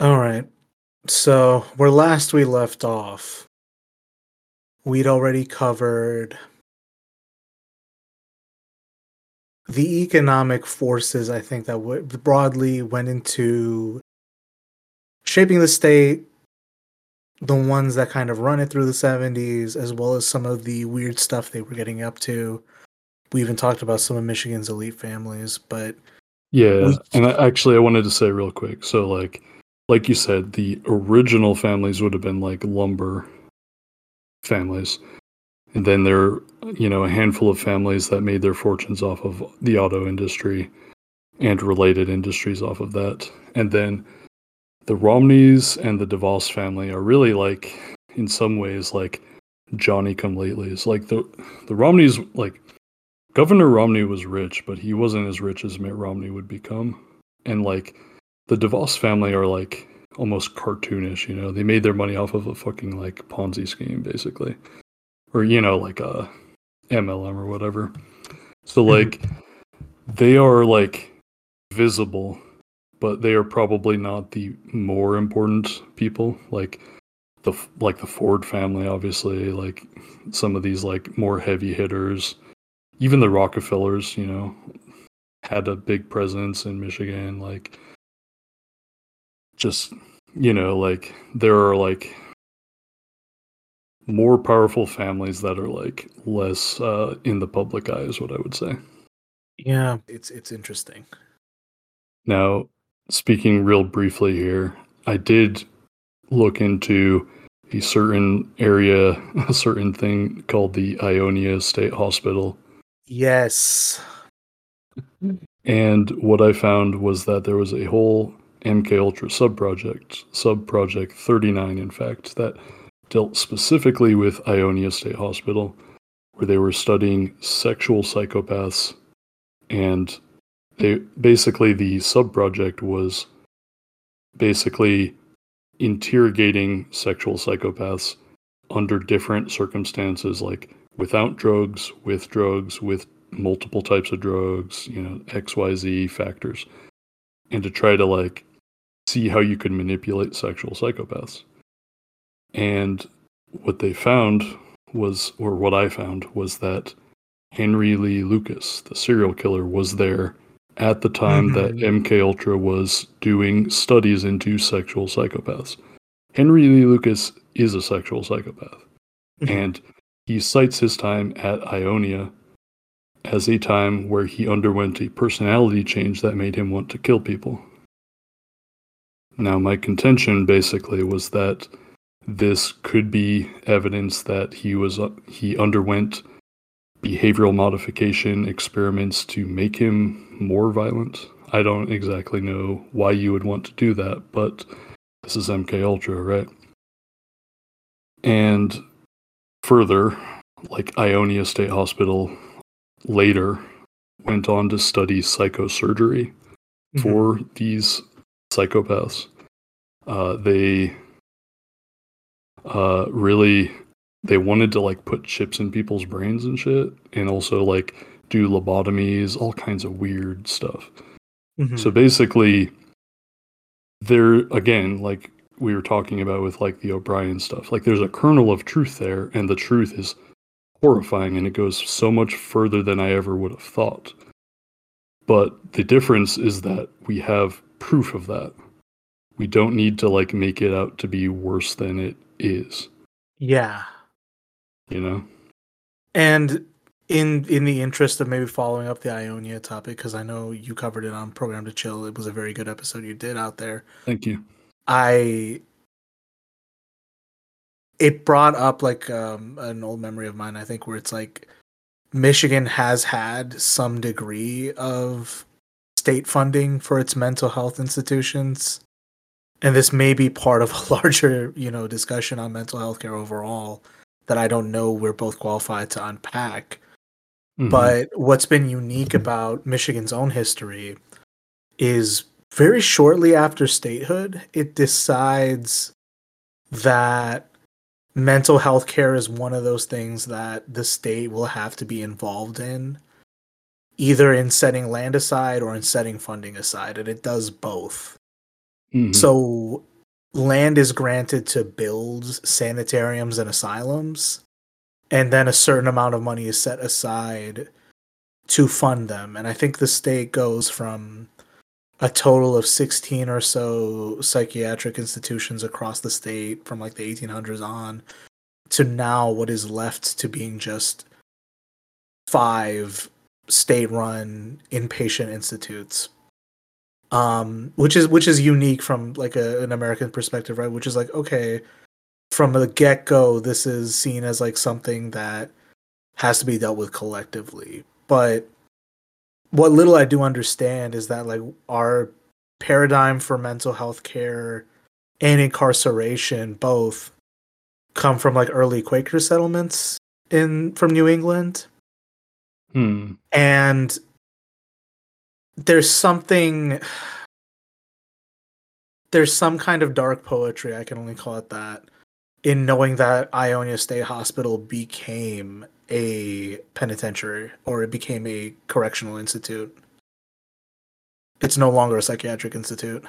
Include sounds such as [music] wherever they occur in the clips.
All right. So, where last we left off, we'd already covered the economic forces, I think, that w- broadly went into shaping the state, the ones that kind of run it through the 70s, as well as some of the weird stuff they were getting up to. We even talked about some of Michigan's elite families, but Yeah, We- and I, actually, I wanted to say real quick. So, like, like you said, the original families would have been like lumber families, and then there, you know, a handful of families that made their fortunes off of the auto industry and related industries off of that, and then the Romneys and the DeVos family are really like, in some ways, like Johnny Come Lately. Latelys. Like the the Romneys, like Governor Romney was rich, but he wasn't as rich as Mitt Romney would become. And like the DeVos family are like almost cartoonish, you know. They made their money off of a fucking like Ponzi scheme basically. Or you know, like uh, a MLM or whatever. So mm-hmm. like they are like visible, but they are probably not the more important people like the like the Ford family obviously, like some of these like more heavy hitters even the Rockefellers, you know, had a big presence in Michigan. Like, just, you know, like, there are like more powerful families that are like less uh, in the public eye, is what I would say. yeah, it's it's interesting. Now, speaking real briefly here, I did look into a certain area, [laughs] a certain thing called the Ionia State Hospital. Yes. And what I found was that there was a whole MK Ultra subproject, subproject 39 in fact, that dealt specifically with Ionia State Hospital, where they were studying sexual psychopaths. And they basically the subproject was basically interrogating sexual psychopaths under different circumstances like without drugs, with drugs, with multiple types of drugs, you know, XYZ factors, and to try to like see how you could manipulate sexual psychopaths. And what they found was, or what I found was that Henry Lee Lucas, the serial killer, was there at the time that MK Ultra was doing studies into sexual psychopaths. Henry Lee Lucas is a sexual psychopath, Mhm. and he cites his time at Ionia as a time where he underwent a personality change that made him want to kill people. Now, my contention basically was that this could be evidence that he was uh, he underwent behavioral modification experiments to make him more violent. I don't exactly know why you would want to do that, but this is MK Ultra, right? And further, like Ionia State Hospital later went on to study psychosurgery Mhm. for these psychopaths. Uh, they uh, really they wanted to like put chips in people's brains and shit, and also like do lobotomies, all kinds of weird stuff. Mhm. So basically, there again, like we were talking about with like the O'Brien stuff, like there's a kernel of truth there, and the truth is horrifying, and it goes so much further than I ever would have thought. But the difference is that we have proof of that. We don't need to like make it out to be worse than it is, yeah. you know? And in in the interest of maybe following up the Ionia topic, because I know you covered it on Programmed to Chill, it was a very good episode you did out there. Thank you. I it brought up like um, an old memory of mine. I think where it's like Michigan has had some degree of state funding for its mental health institutions, and this may be part of a [laughs] larger you know discussion on mental health care overall that I don't know we're both qualified to unpack. Mhm. But what's been unique about Michigan's own history is very shortly after statehood, it decides that mental health care is one of those things that the state will have to be involved in, either in setting land aside or in setting funding aside. And it does both. Mhm. So land is granted to build sanitariums and asylums, and then a certain amount of money is set aside to fund them. And I think the state goes from a total of 16 or so psychiatric institutions across the state from like the 1800s on to now what is left to being just five state run inpatient institutes um which is which is unique from like a, an american perspective right? Which is like okay from the get-go this is seen as like something that has to be dealt with collectively. But what little i do understand is that like our paradigm for mental health care and incarceration both come from like early quaker settlements in from new england Hmm. and there's something there's some kind of dark poetry i can only call it that in knowing that ionia state hospital became a penitentiary or it became a correctional institute it's no longer a psychiatric institute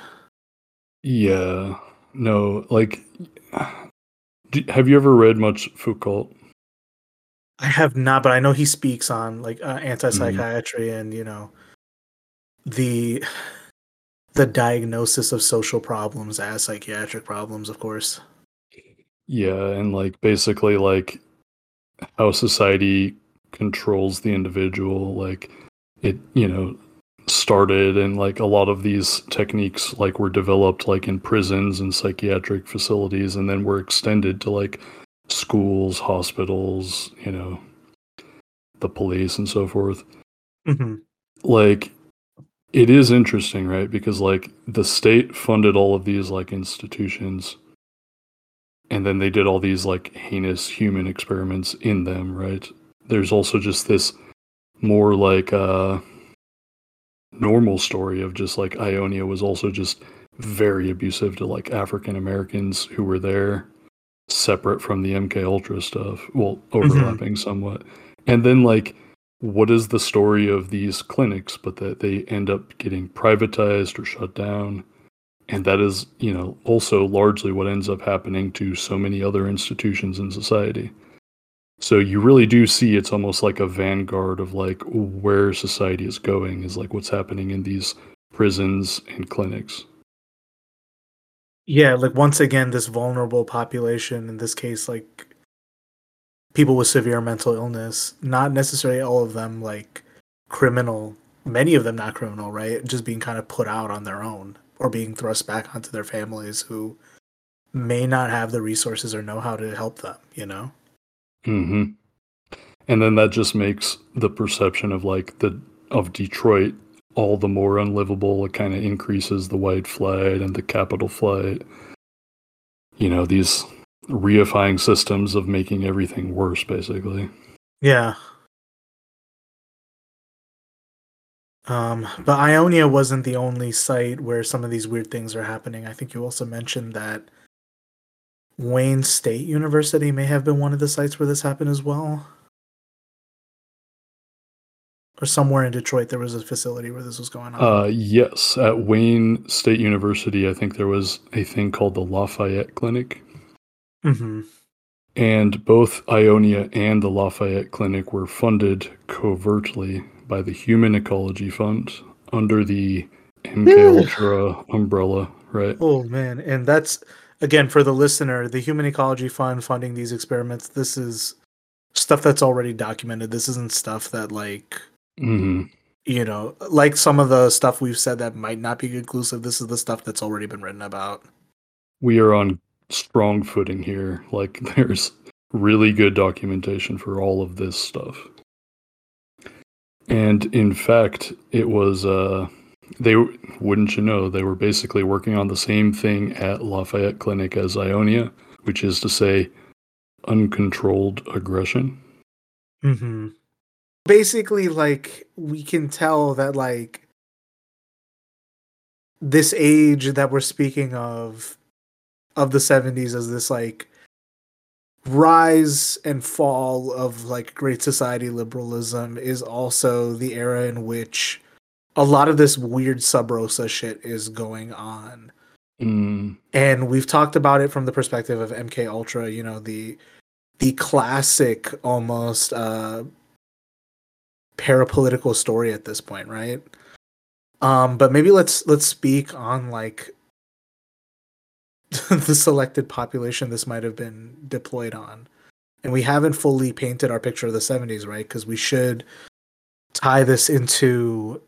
Yeah. No, like, [sighs] do, have you ever read much Foucault? I have not but i know he speaks on like uh, anti-psychiatry and you know the the diagnosis of social problems as psychiatric problems of course. Yeah, and like basically like how society controls the individual, like it, you know, started and like a lot of these techniques like were developed like in prisons and psychiatric facilities and then were extended to like schools, hospitals, you know, the police and so forth. hmm like it is interesting right? Because like the state funded all of these like institutions and then they did all these like heinous human experiments in them right? There's also just this more like uh normal story of just like ionia was also just very abusive to like african americans who were there separate from the mk ultra stuff well mm-hmm. overlapping somewhat. And then like what is the story of these clinics but that they end up getting privatized or shut down? And that is you know also largely what ends up happening to so many other institutions in society. So you really do see it's almost like a vanguard of like where society is going is like what's happening in these prisons and clinics yeah like once again this vulnerable population in this case like people with severe mental illness not necessarily all of them like criminal many of them not criminal right? Just being kind of put out on their own or being thrust back onto their families who may not have the resources or know how to help them you know? Hmm And then that just makes the perception of like the of Detroit all the more unlivable. It kind of increases the white flight and the capital flight. You know, these reifying systems of making everything worse, basically. Yeah. Um, but Ionia wasn't the only site where some of these weird things are happening. I think you also mentioned that Wayne State University may have been one of the sites where this happened as well. Or somewhere in Detroit, there was a facility where this was going on. Uh, yes, at Wayne State University, I think there was a thing called the Lafayette Clinic. hmm And both Ionia and the Lafayette Clinic were funded covertly by the Human Ecology Fund under the MK Ultra umbrella, right? Oh man, and that's again for the listener, the Human Ecology Fund funding these experiments. This is stuff that's already documented. This isn't stuff that like hmm you know, like some of the stuff we've said that might not be conclusive. This is the stuff that's already been written about. We are on strong footing here. Like, [laughs] there's really good documentation for all of this stuff. And in fact, it was, uh, they wouldn't you know, they were basically working on the same thing at Lafayette Clinic as Ionia, which is to say, uncontrolled aggression. Mm-hmm. Basically, like we can tell that like this age that we're speaking of of the 70s as this like rise and fall of like great society liberalism is also the era in which a lot of this weird sub rosa shit is going on Mm, and we've talked about it from the perspective of MK Ultra. You know the the classic almost uh, parapolitical story at this point, right? Um, but maybe let's let's speak on like [laughs] the selected population this might have been deployed on. And we haven't fully painted our picture of the 70s, right? Because we should tie this into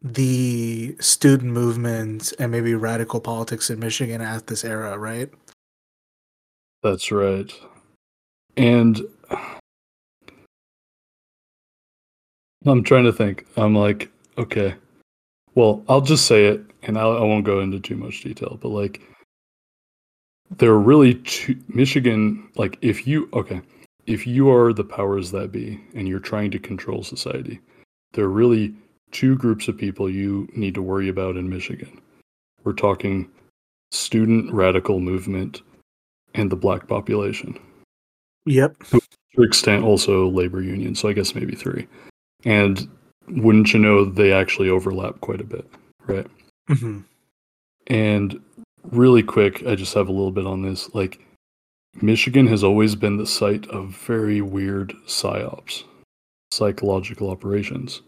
the student movement and maybe radical politics in Michigan at this era, right? that's right. And I'm trying to think. I'm like, okay, well, I'll just say it, and I'll, I won't go into too much detail. But like, there are really two Michigan. Like, if you okay, if you are the powers that be, and you're trying to control society, there are really two groups of people you need to worry about in Michigan. We're talking student radical movement and the black population. Yep. To extent, also labor union. So I guess maybe three. And wouldn't you know, they actually overlap quite a bit, right? hmm And really quick, I just have a little bit on this. Like, Michigan has always been the site of very weird psyops, psychological operations,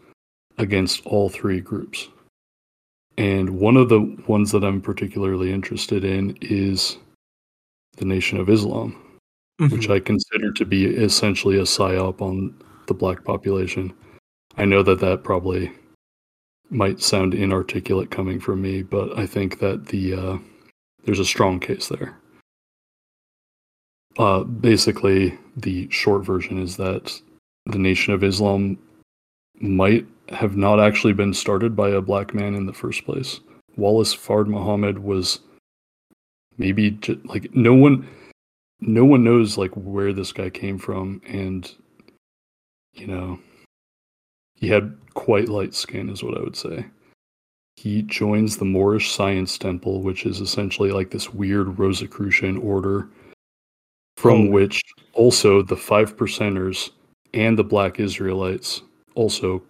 against all three groups. And one of the ones that I'm particularly interested in is the Nation of Islam, which I consider to be essentially a psyop on the black population. I know that that probably might sound inarticulate coming from me, but I think that the uh, there's a strong case there. Uh, basically, the short version is that the Nation of Islam might have not actually been started by a black man in the first place. Wallace Fard Muhammad was maybe ju- like no one no one knows like where this guy came from and you know he had quite light skin is what i would say he joins the moorish science temple which is essentially like this weird rosicrucian order from Oh. which also the five percenters and the black israelites also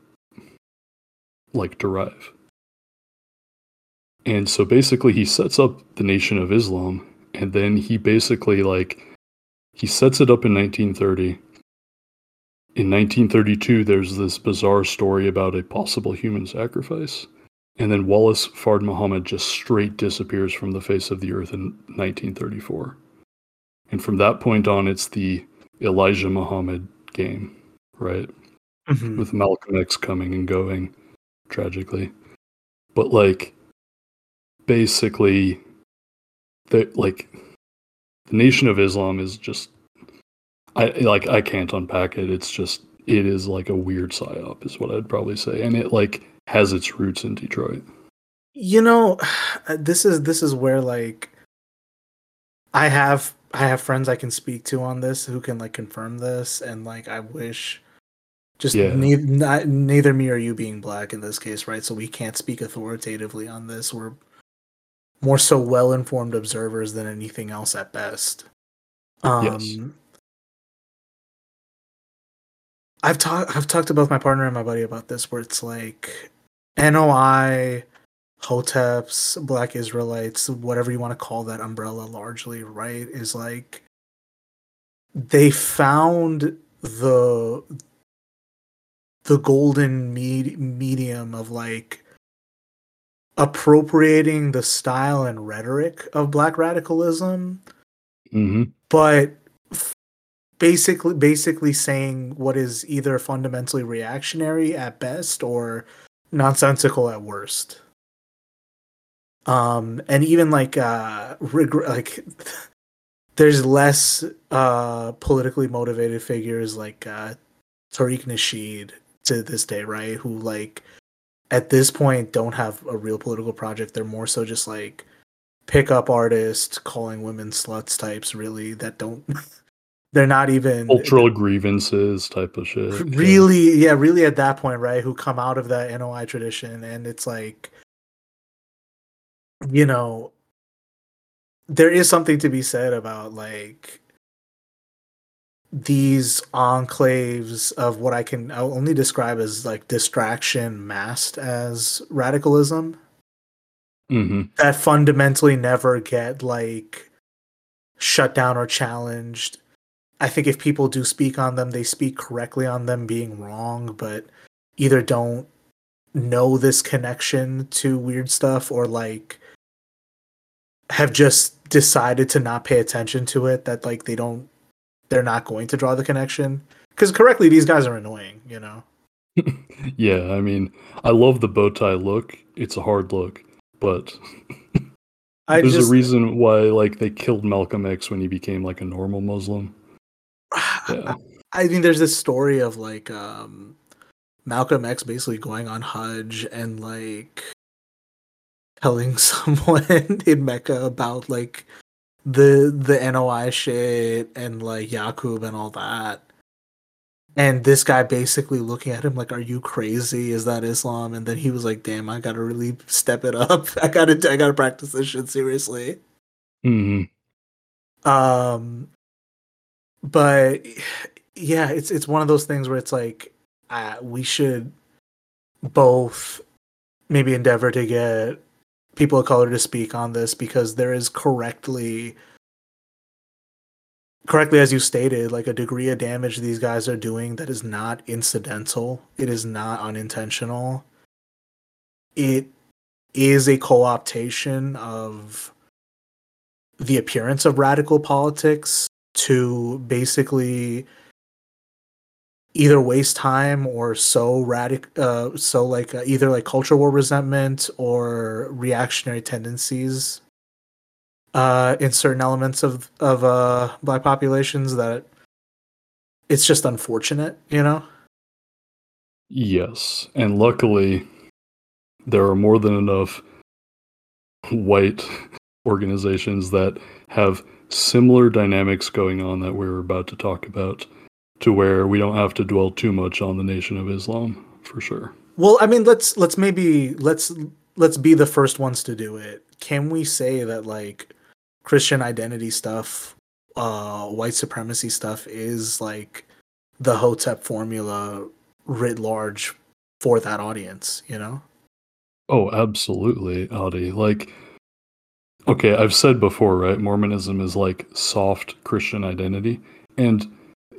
like derive and so basically he sets up the nation of islam and then he basically like he sets it up in 1930 in 1932 there's this bizarre story about a possible human sacrifice and then wallace fard muhammad just straight disappears from the face of the earth in 1934 and from that point on it's the elijah muhammad game right Mhm. with Malcolm X coming and going tragically. But like basically the like the Nation of Islam is just I like I can't unpack it. It's just it is like a weird psyop is what I'd probably say. And it like has its roots in Detroit. you know [sighs] this is this is where like i have i have friends i can speak to on this who can like confirm this and like i wish just Yeah. nei- not, neither me or you being black in this case right so we can't speak authoritatively on this we're more so well informed observers than anything else at best um Yes. I've talked i've talked to both my partner and my buddy about this where it's like noi hoteps black israelites whatever you want to call that umbrella largely right is like they found the the golden med- medium of like appropriating the style and rhetoric of black radicalism hmm but basically basically saying what is either fundamentally reactionary at best or nonsensical at worst. Um and even like uh reg- like [laughs] there's less uh politically motivated figures like uh Tariq Nasheed to this day right? Who like at this point don't have a real political project. They're more so just like pickup artists calling women sluts types really that don't [laughs] they're not even Cultural grievances type of shit. really yeah really at that point right who come out of that noi tradition and it's like you know there is something to be said about like these enclaves of what i can I'll only describe as like distraction masked as radicalism hmm that fundamentally never get like shut down or challenged. I think if people do speak on them, they speak correctly on them being wrong, but either don't know this connection to weird stuff or like have just decided to not pay attention to it that like they don't they're not going to draw the connection because correctly these guys are annoying you know [laughs] yeah, I mean, I love the bow tie look. It's a hard look, but [laughs] i there's just a reason why like they killed Malcolm X when he became like a normal Muslim. Yeah. [sighs] I think there's this story of like um Malcolm X basically going on Hajj and like telling [laughs] someone in Mecca about like the the NOI shit and like Yakub and all that. And this guy basically looking at him like, "Are you crazy? Is that Islam?" And then he was like, "Damn, I gotta really step it up. [laughs] I gotta, I gotta practice this shit seriously." hmm Um, but yeah, it's it's one of those things where it's like uh, we should both maybe endeavor to get people of color to speak on this because there is correctly correctly as you stated like a degree of damage these guys are doing that is not incidental. It is not unintentional. It is a co-optation of the appearance of radical politics to basically either waste time or so radic uh so like uh, either like cultural war resentment or reactionary tendencies uh in certain elements of of uh black populations that it's just unfortunate you know? Yes, and luckily, there are more than enough white [laughs] organizations that have similar dynamics going on that we're about to talk about, to where we don't have to dwell too much on the Nation of Islam for sure. well i mean let's let's maybe let's let's be the first ones to do it can we say that like christian identity stuff uh white supremacy stuff is like the hotep formula writ large for that audience you know Oh, absolutely, Audi. Like, okay, I've said before, right? Mormonism is like soft Christian identity, and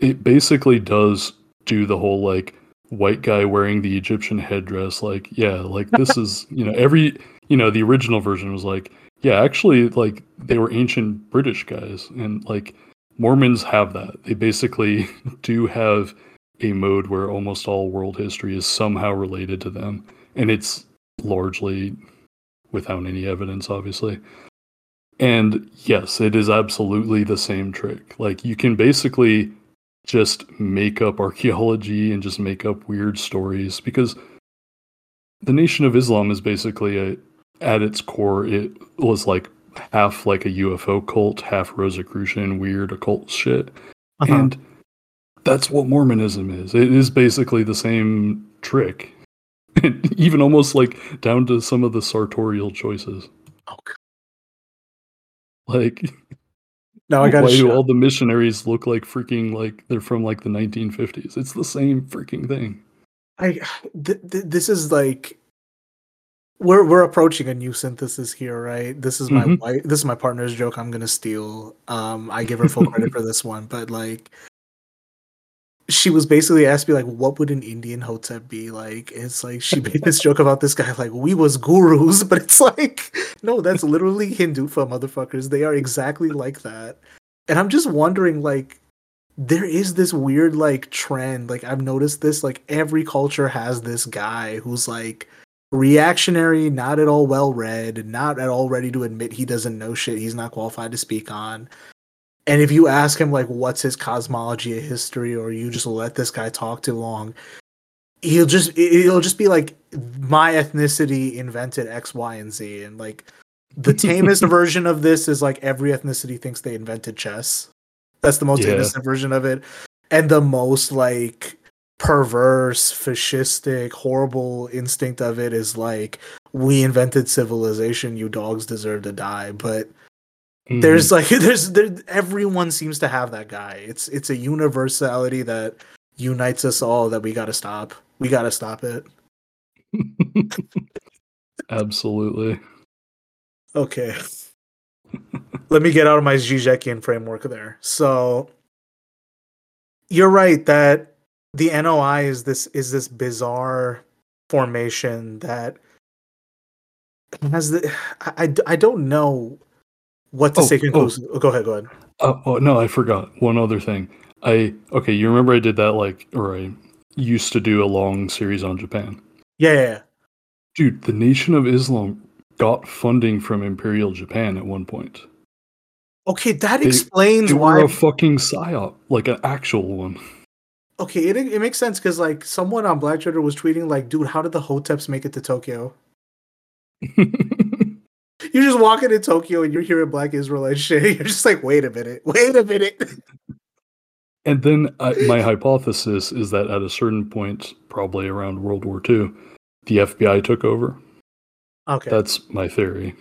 it basically does do the whole like white guy wearing the Egyptian headdress. Like, yeah, like this [laughs] is, you know, every, you know, the original version was like, yeah, actually, like they were ancient British guys, and like Mormons have that. They basically [laughs] do have a mode where almost all world history is somehow related to them, and it's largely without any evidence, obviously. And yes, it is absolutely the same trick. Like you can basically just make up [laughs] archaeology and just make up weird stories because the Nation of Islam is basically a, at its core, it was like half like a UFO cult, half Rosicrucian, weird occult shit. Uh-huh. And that's what Mormonism is. It is basically the same trick. [laughs] Even almost like down to some of the sartorial choices. oh, God. [laughs] Like no i got why do all the missionaries look like freaking like they're from like the 1950s? It's the same freaking thing. I [sighs] th- th- this is like we're we're approaching a new synthesis here, right? This is my Mhm. wife. This is my partner's joke. I'm gonna steal. Um, I give her full credit [laughs] for this one, but like, she was basically asked me like, what would an Indian hotep be like? It's like she made this joke about this guy like we was gurus, [laughs] but it's like no, that's literally Hindutva motherfuckers. They are exactly like that, and I'm just wondering like there is this weird like trend like i've noticed this like every culture has this guy who's like reactionary not at all well read not at all ready to admit he doesn't know shit he's not qualified to speak on and if you ask him like what's his cosmology of history or you just let this guy talk too long he'll just it'll just be like my ethnicity invented x y and z and like the [laughs] tamest version of this is like every ethnicity thinks they invented chess that's the most Yeah. innocent version of it. And the most like perverse, fascistic, horrible instinct of it is like we invented civilization, you dogs deserve to die. But Mhm. there's like [laughs] there's there everyone seems to have that guy. It's it's a universality that unites us all that we gotta stop. We gotta stop it. [laughs] Absolutely. Okay. Let me get out of my Zizekian framework there. So you're right that the NOI is this is this bizarre formation that has the I, I, I don't know what the Oh, say oh. Oh, go ahead, go ahead. Uh, oh no, I forgot one other thing. I okay, you remember I did that like, or I used to do a long series on Japan. Yeah, yeah, yeah. Dude, the Nation of Islam got funding from Imperial Japan at one point. Okay, that They- explains They why. a fucking psyop, like an actual one. okay, it it makes sense because like someone on Black Twitter was tweeting like, "Dude, how did the Hoteps make it to Tokyo?" [laughs] You're just walking in Tokyo and you're hearing Black Israelite shit. [laughs] You're just like, "Wait a minute, wait a minute." and then uh, my hypothesis is that at a certain point, probably around World War II, the FBI took over. Okay, That's my theory.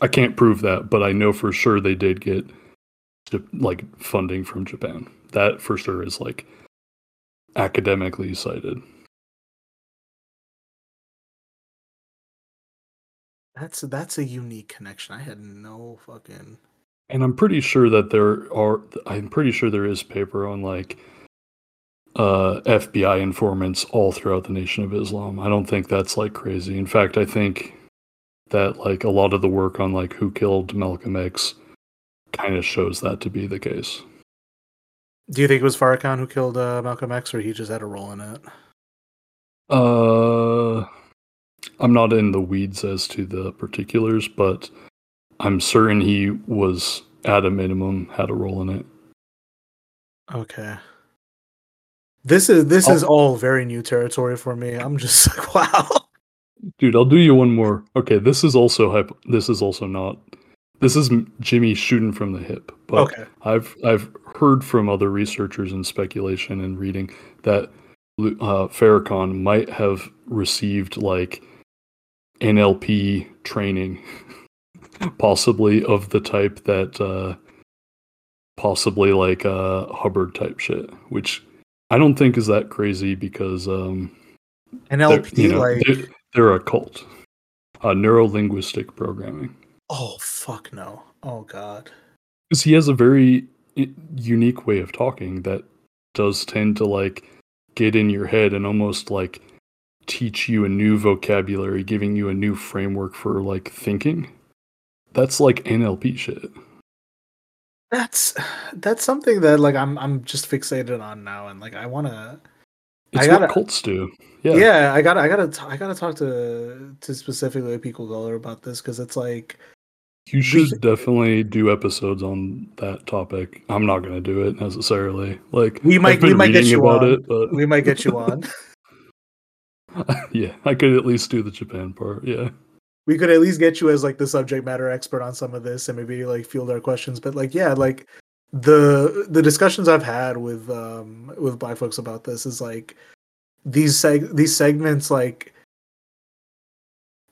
I can't prove that, but I know for sure they did get like funding from Japan. That for sure is like academically cited. That's that's a unique connection. I had no fucking. And I'm pretty sure that there are I'm pretty sure there is paper on like uh FBI informants all throughout the Nation of Islam. I don't think that's like crazy. In fact, I think that like a lot of the work on like who killed Malcolm X kind of shows that to be the case. Do you think it was Farrakhan who killed uh, Malcolm X, or he just had a role in it? Uh, I'm not in the weeds as to the particulars, but I'm certain he was at a minimum had a role in it. Okay. This is this I'll- is all very new territory for me. I'm just [laughs] like, wow. Dude, I'll do you one more. Okay, this is also hypo- this is also not. This is Jimmy shooting from the hip, but Okay. I've I've heard from other researchers and speculation and reading that uh, Farrakhan might have received like NLP training, [laughs] possibly of the type that uh, possibly like uh, Hubbard type shit, which I don't think is that crazy because um, they're, NLP, you know, like, they're, they're a cult, uh, neuro linguistic programming. oh fuck no. Oh god. because he has a very unique way of talking that does tend to like get in your head and almost like teach you a new vocabulary giving you a new framework for like thinking that's like nlp shit That's that's something that like I'm I'm just fixated on now, and like I want to. it's gotta- what cults do Yeah. yeah, I gotta I gotta t- I gotta talk to to specifically people Guller about this because it's like you should definitely do episodes on that topic i'm not going to do it necessarily like We might- we might get you on. it but we might get you on. [laughs] [laughs] yeah i could at least do the japan part yeah. We could at least get you as like the subject matter expert on some of this and maybe like field our questions but like yeah like the the discussions i've had with um with black folks about this is like these seg these segments like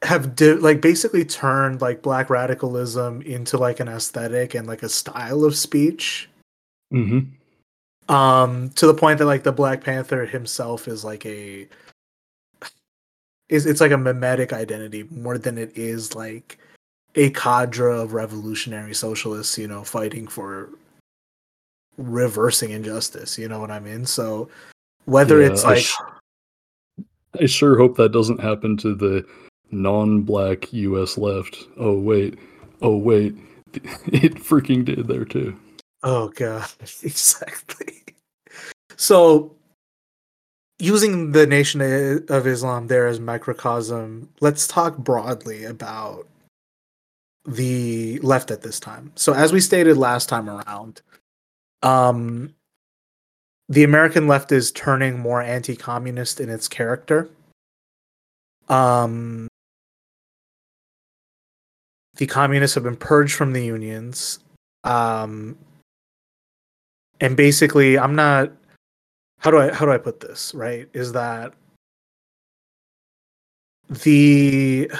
have di- like basically turned like black radicalism into like an aesthetic and like a style of speech. Hmm um to the point that like the black panther himself is like a is it's like a mimetic identity more than it is like a cadre of revolutionary socialists you know fighting for reversing injustice you know what i mean so whether Yeah, it's I like sh- I sure hope that doesn't happen to the non-black U.S. left. Oh wait, oh wait, [laughs] it freaking did there too. Oh god, [laughs] exactly. So, using the Nation of Islam there as microcosm, let's talk broadly about the left at this time. So, as we stated last time around, um, the American left is turning more anti-communist in its character. Um, the communists have been purged from the unions. Um, and basically i'm not how do i how do i put this right is that the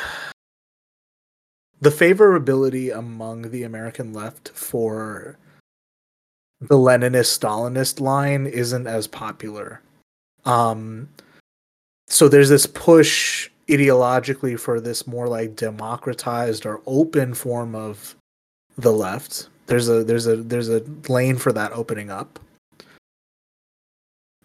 the favorability among the american left for the leninist stalinist line isn't as popular um so there's this push ideologically for this more like democratized or open form of the left. There's a there's a there's a lane for that opening up.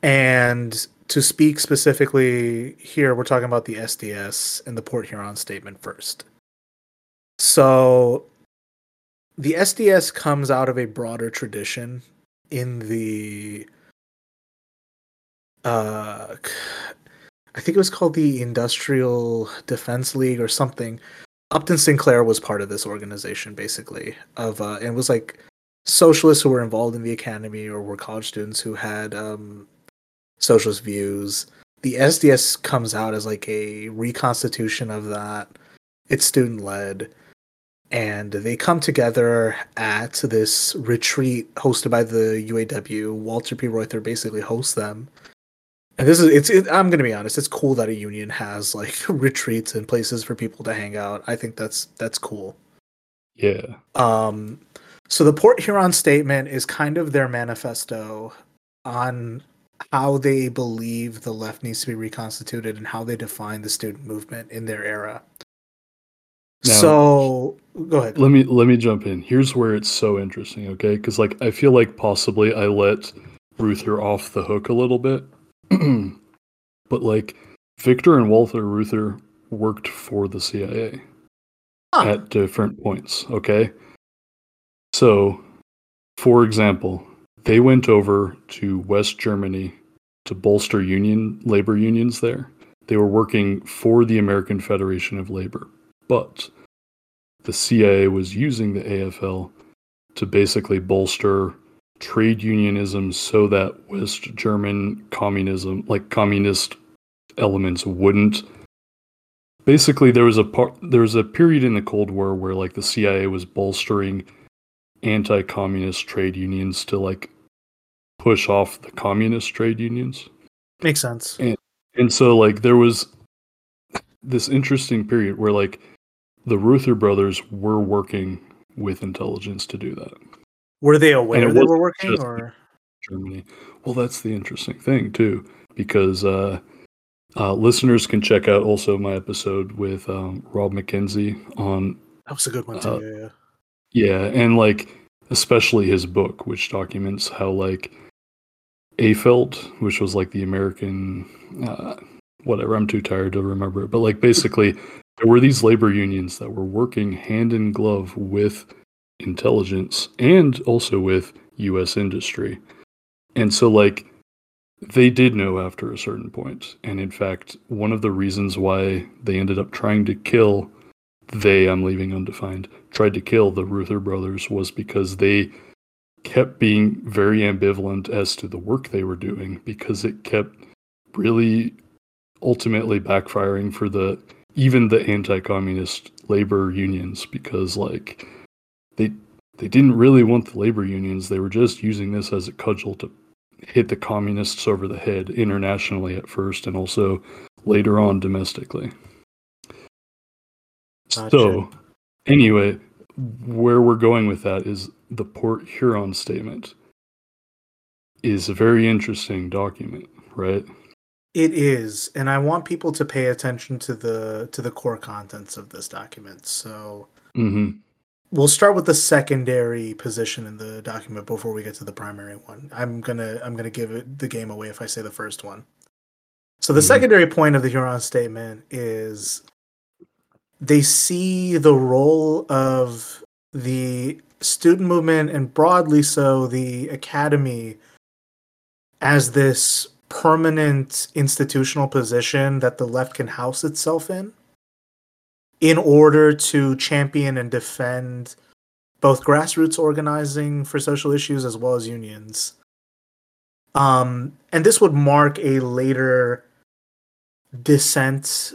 And to speak specifically here, we're talking about the SDS and the Port Huron statement first. So the SDS comes out of a broader tradition in the uh I think it was called the Industrial Defense League or something. Upton Sinclair was part of this organization basically of uh and was like socialists who were involved in the academy or were college students who had um socialist views. The SDS comes out as like a reconstitution of that. It's student led and they come together at this retreat hosted by the UAW. Walter P. Reuther basically hosts them. And this is it's it, I'm going to be honest, it's cool that a union has like [laughs] retreats and places for people to hang out. I think that's that's cool. Yeah. Um so the Port Huron statement is kind of their manifesto on how they believe the left needs to be reconstituted and how they define the student movement in their era. Now- so go ahead. Let me let me jump in. Here's where it's so interesting, okay? Because like I feel like possibly I let Reuther off the hook a little bit, [clears throat] but like Victor and Walter Reuther worked for the CIA Huh. at different points. Okay, so for example, they went over to West Germany to bolster union labor unions there. They were working for the American Federation of Labor, but the CIA was using the AFL to basically bolster trade unionism so that West German communism, like communist elements, wouldn't. Basically, there was a part, there was a period in the Cold War where like the CIA was bolstering anti-communist trade unions to like push off the communist trade unions. Makes sense. And so like there was this interesting period where like the Reuther brothers were working with intelligence to do that. Were they aware they were working or Germany. Well, that's the interesting thing too, because uh, uh, listeners can check out also my episode with um, Rob McKenzie on that was a good one too. Uh, yeah, yeah. yeah, and like especially his book, which documents how like AFELT, which was like the American, uh, whatever. I'm too tired to remember it, but like basically there were these labor unions that were working hand in glove with intelligence and also with U.S. industry, and so like they did know after a certain point. point, and in fact, one of the reasons why they ended up trying to kill they I'm leaving undefined tried to kill the Reuther brothers was because they kept being very ambivalent as to the work they were doing because it kept really ultimately backfiring for the even the anti-communist labor unions because like they they didn't really want the labor unions they were just using this as a cudgel to hit the communists over the head internationally at first and also later on domestically Gotcha. so anyway where we're going with that is the port huron statement is a very interesting document right It is, and I want people to pay attention to the to the core contents of this document. So hmm we'll start with the secondary position in the document before we get to the primary one. I'm gonna I'm gonna give it the game away if I say the first one. So the Mhm. secondary point of the Huron statement is they see the role of the student movement and broadly so the academy as this permanent institutional position that the left can house itself in in order to champion and defend both grassroots organizing for social issues as well as unions. Um, and this would mark a later descent,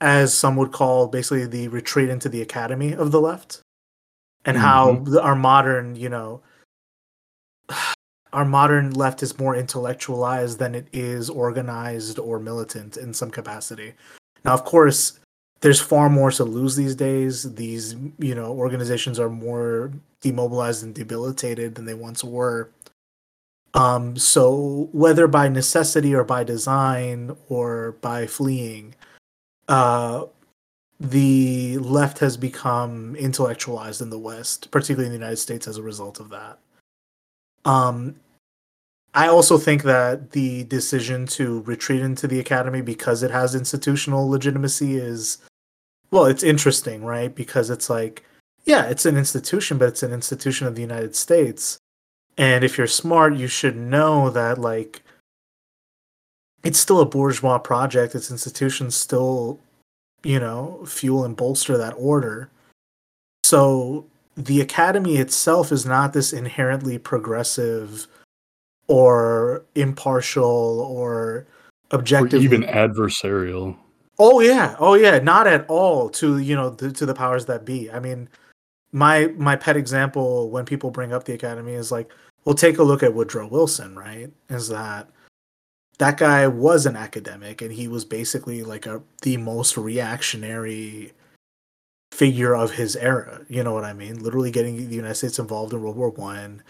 as some would call basically the retreat into the academy of the left, and how the, our modern, you know, [sighs] our modern left is more intellectualized than it is organized or militant in some capacity. Now, of course, there's far more to lose these days. These, you know, organizations are more demobilized and debilitated than they once were. Um, so whether by necessity or by design or by fleeing, uh, the left has become intellectualized in the West, particularly in the United States, as a result of that. Um, I also think that the decision to retreat into the academy because it has institutional legitimacy is, well, it's interesting, right? Because it's like, yeah, it's an institution, but it's an institution of the United States. And if you're smart, you should know that, like, it's still a bourgeois project. Its institutions still you know, fuel and bolster that order. So the academy itself is not this inherently progressive or impartial or objective or even adversarial. Oh yeah, oh yeah, not at all to you know the, to the powers that be. I mean, my my pet example when people bring up the academy is like, well, take a look at Woodrow Wilson, right? Is that that guy was an academic and he was basically like a the most reactionary figure of his era you know what i mean? Literally getting the united states involved in world war one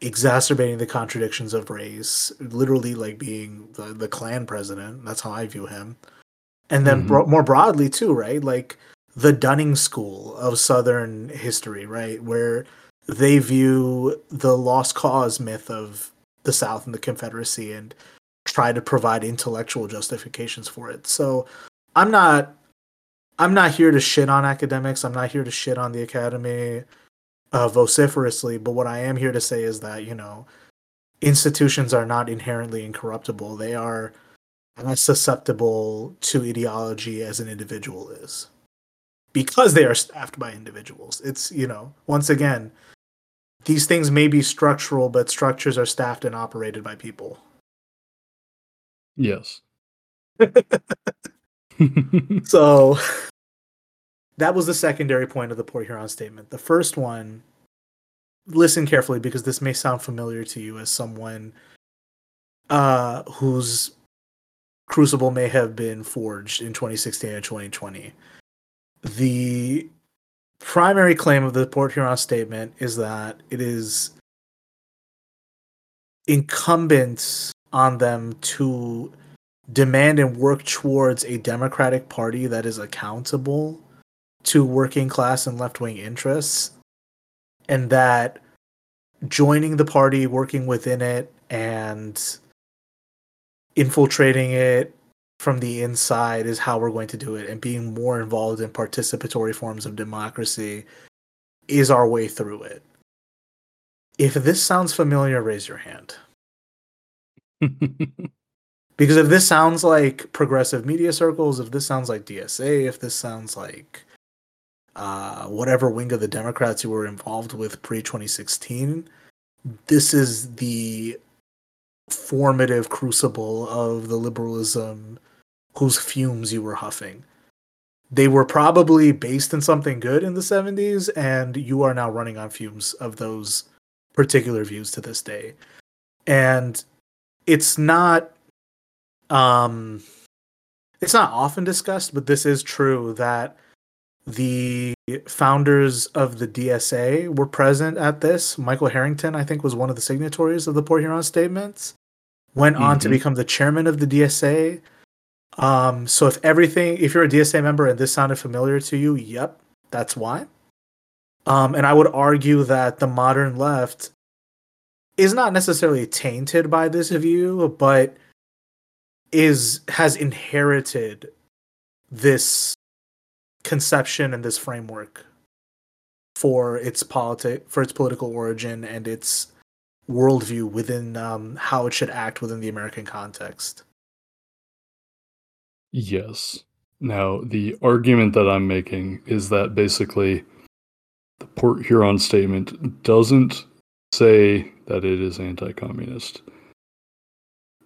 exacerbating the contradictions of race literally like being the, the klan president that's how i view him. And then mm-hmm. bro- more broadly too right? Like the dunning school of southern history right? Where they view the lost cause myth of the south and the confederacy and try to provide intellectual justifications for it. So I'm not I'm not here to shit on academics. I'm not here to shit on the academy uh, vociferously, but what I am here to say is that, you know, institutions are not inherently incorruptible. They are as susceptible to ideology as an individual is. Because they are staffed by individuals. It's, you know, once again, these things may be structural, but structures are staffed and operated by people. Yes. [laughs] so that was the secondary point of the Port Huron statement. The first one, listen carefully because this may sound familiar to you as someone uh, whose crucible may have been forged in 2016 and 2020. The primary claim of the Port Huron statement is that it is incumbent on them to demand and work towards a Democratic Party that is accountable to working class and left wing interests, and that joining the party, working within it, and infiltrating it from the inside is how we're going to do it, and being more involved in participatory forms of democracy is our way through it. If this sounds familiar, raise your hand. [laughs] because if this sounds like progressive media circles, if this sounds like DSA, if this sounds like uh, whatever wing of the Democrats you were involved with pre 2016, this is the formative crucible of the liberalism whose fumes you were huffing. They were probably based in something good in the 70s, and you are now running on fumes of those particular views to this day. And it's not um it's not often discussed, but this is true that the founders of the DSA were present at this. Michael Harrington, I think, was one of the signatories of the Port Huron statements. Went mm-hmm. on to mm-hmm. become the chairman of the DSA. Um, so if everything, if you're a DSA member and this sounded familiar to you, yep, that's why. Um, and I would argue that the modern left is not necessarily tainted by this view, but is has inherited this conception and this framework for its politic for its political origin and its worldview within um, how it should act within the American context. Yes. Now, the argument that I'm making is that basically the Port Huron statement doesn't say that it is anti communist.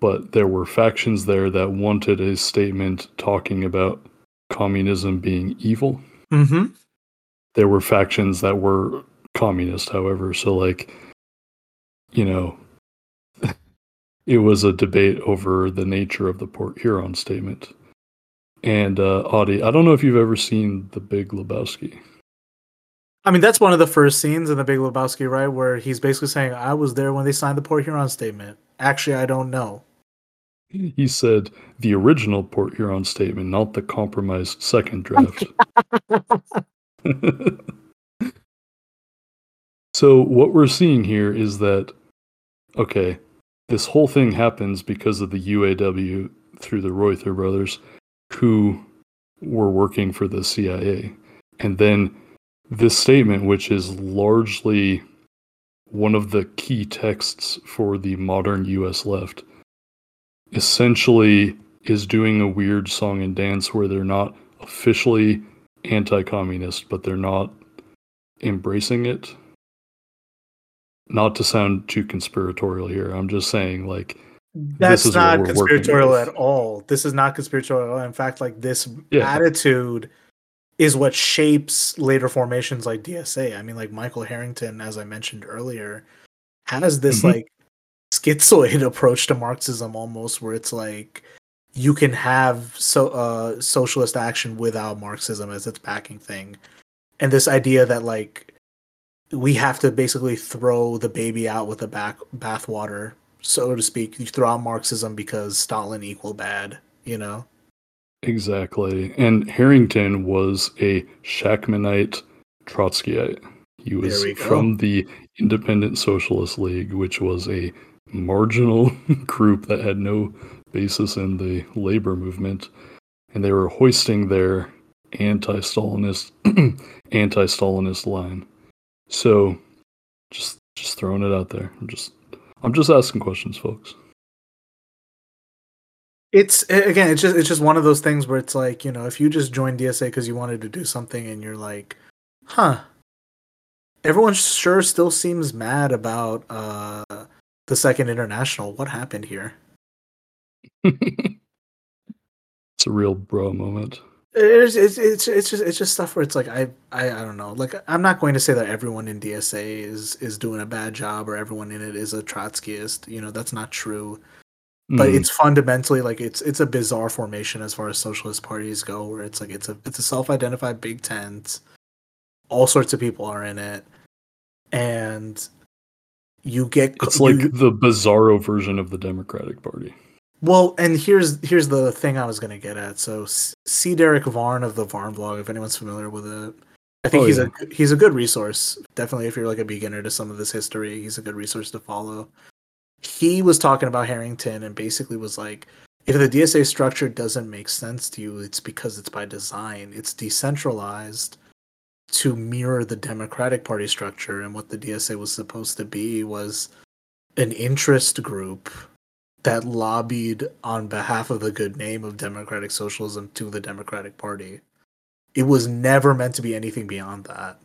But there were factions there that wanted a statement talking about communism being evil. Mm-hmm. There were factions that were communist, however. So, like, you know, [laughs] it was a debate over the nature of the Port Huron statement. And uh, Audie, I don't know if you've ever seen The Big Lebowski. I mean, that's one of the first scenes in The Big Lebowski, right? Where he's basically saying, I was there when they signed the Port Huron Statement. Actually, I don't know. he said the original Port Huron statement, not the compromised second draft. [laughs] so what we're seeing here is that okay, this whole thing happens because of the UAW through the Reuther brothers, who were working for the CIA, and then this statement, which is largely one of the key texts for the modern US left, essentially is doing a weird song and dance where they're not officially anti communist, but they're not embracing it. Not to sound too conspiratorial here, I'm just saying, like, that's not conspiratorial at all. This is not conspiratorial. In fact, like, this yeah. attitude is what shapes later formations like DSA. I mean, like Michael Harrington, as I mentioned earlier, has this mm-hmm. like schizoid [laughs] approach to Marxism almost, where it's like you can have so uh, socialist action without Marxism as its backing thing, and this idea that like we have to basically throw the baby out with the back bathwater, so to speak. You throw out Marxism because Stalin equal bad, you know. Exactly. And Harrington was a Shachtmanite Trotskyite. He was from the Independent Socialist League, which was a marginal [laughs] group that had no basis in the labor movement. And they were hoisting their anti Stalinist [clears throat] anti Stalinist line. So just just throwing it out there. I'm just I'm just asking questions, folks it's again it's just it's just one of those things where it's like you know if you just joined dsa because you wanted to do something and you're like huh. Everyone sure still seems mad about uh the second international. What happened here? [laughs] It's a real bro moment. It's, it's it's it's just it's just stuff where it's like I, I I don't know. Like I'm not going to say that everyone in DSA is is doing a bad job or everyone in it is a Trotskyist. You know that's not true but mm. it's fundamentally like it's it's a bizarre formation as far as socialist parties go where it's like it's a it's a self-identified big tent. All sorts of people are in it. And you get it's like the bizarro version of the democratic party. Well and here's here's the thing i was going to get at. So see Derick Varn of the varn blog if anyone's familiar with it. I think oh, he's yeah. a he's a good resource definitely if you're like a beginner to some of this history he's a good resource to follow he was talking about Harrington and basically was like, if the DSA structure doesn't make sense to you, it's because it's by design. It's decentralized to mirror the Democratic Party structure, and what the DSA was supposed to be was an interest group that lobbied on behalf of the good name of democratic socialism to the Democratic Party. It was never meant to be anything beyond that.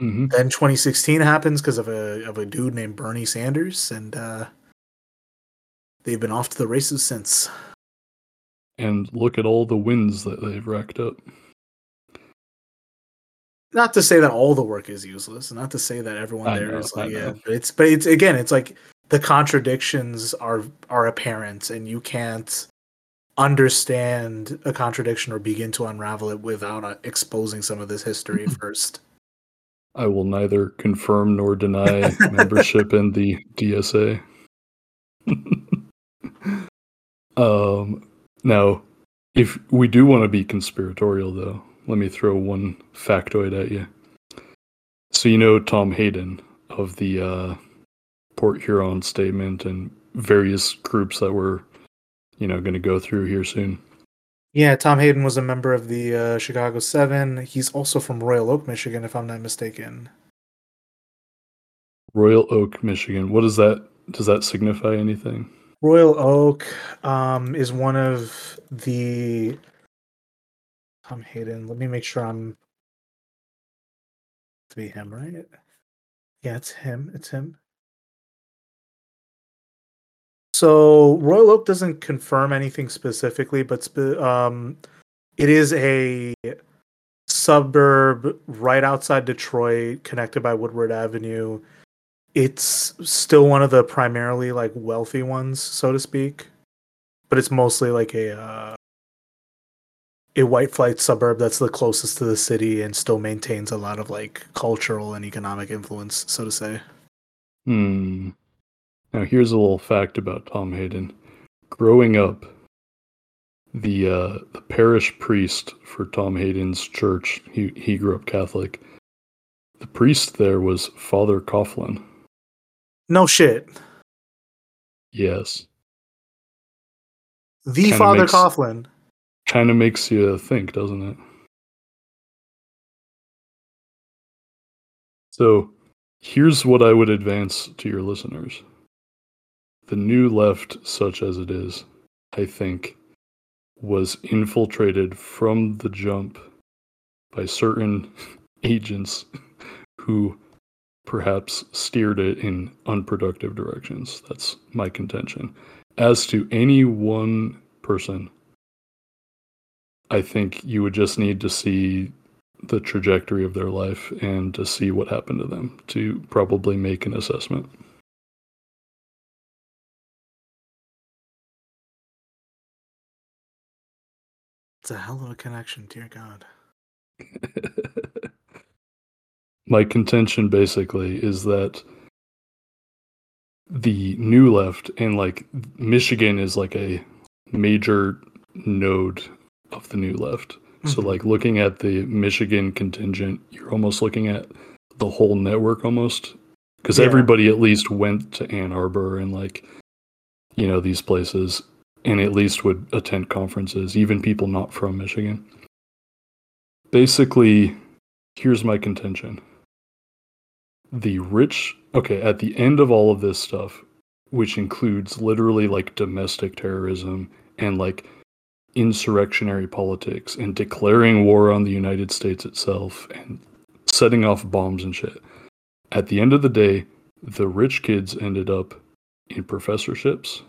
Mm-hmm. Then 2016 happens because of a of a dude named Bernie Sanders, and uh, they've been off to the races since. And look at all the wins that they've racked up. Not to say that all the work is useless, not to say that everyone I there know, is like, yeah, but it's but it's again, it's like the contradictions are are apparent, and you can't understand a contradiction or begin to unravel it without uh, exposing some of this history [laughs] first. I will neither confirm nor deny [laughs] membership in the DSA. [laughs] um, now, if we do want to be conspiratorial, though, let me throw one factoid at you. So, you know Tom Hayden of the uh, Port Huron statement and various groups that we're, you know, going to go through here soon. Yeah, Tom Hayden was a member of the uh, Chicago Seven. He's also from Royal Oak, Michigan, if I'm not mistaken. Royal Oak, Michigan. What does that does that signify anything? Royal Oak um, is one of the Tom Hayden. Let me make sure I'm to be him, right? Yeah, it's him. It's him. So Royal Oak doesn't confirm anything specifically, but spe- um, it is a suburb right outside Detroit, connected by Woodward Avenue. It's still one of the primarily like wealthy ones, so to speak, but it's mostly like a uh, a white flight suburb that's the closest to the city and still maintains a lot of like cultural and economic influence, so to say. Hmm. Now, here's a little fact about Tom Hayden. growing up, the uh, the parish priest for Tom Hayden's church, he he grew up Catholic. The priest there was Father Coughlin. No shit. Yes, The Kinda Father makes- Coughlin. kind of makes you think, doesn't it? So, here's what I would advance to your listeners. The new left, such as it is, I think, was infiltrated from the jump by certain [laughs] agents who perhaps steered it in unproductive directions. That's my contention. As to any one person, I think you would just need to see the trajectory of their life and to see what happened to them to probably make an assessment. It's a hell of a connection, dear God. [laughs] My contention basically is that the new left and like Michigan is like a major node of the new left. So Mhm. like looking at the Michigan contingent, you're almost looking at the whole network almost because Yeah. everybody at least went to Ann Arbor and like you know these places and at least would attend conferences, even people not from Michigan. Basically, here's my contention. The rich, okay, at the end of all of this stuff, which includes literally like domestic terrorism and like insurrectionary politics and declaring war on the United States itself and setting off bombs and shit. At the end of the day, the rich kids ended up in professorships,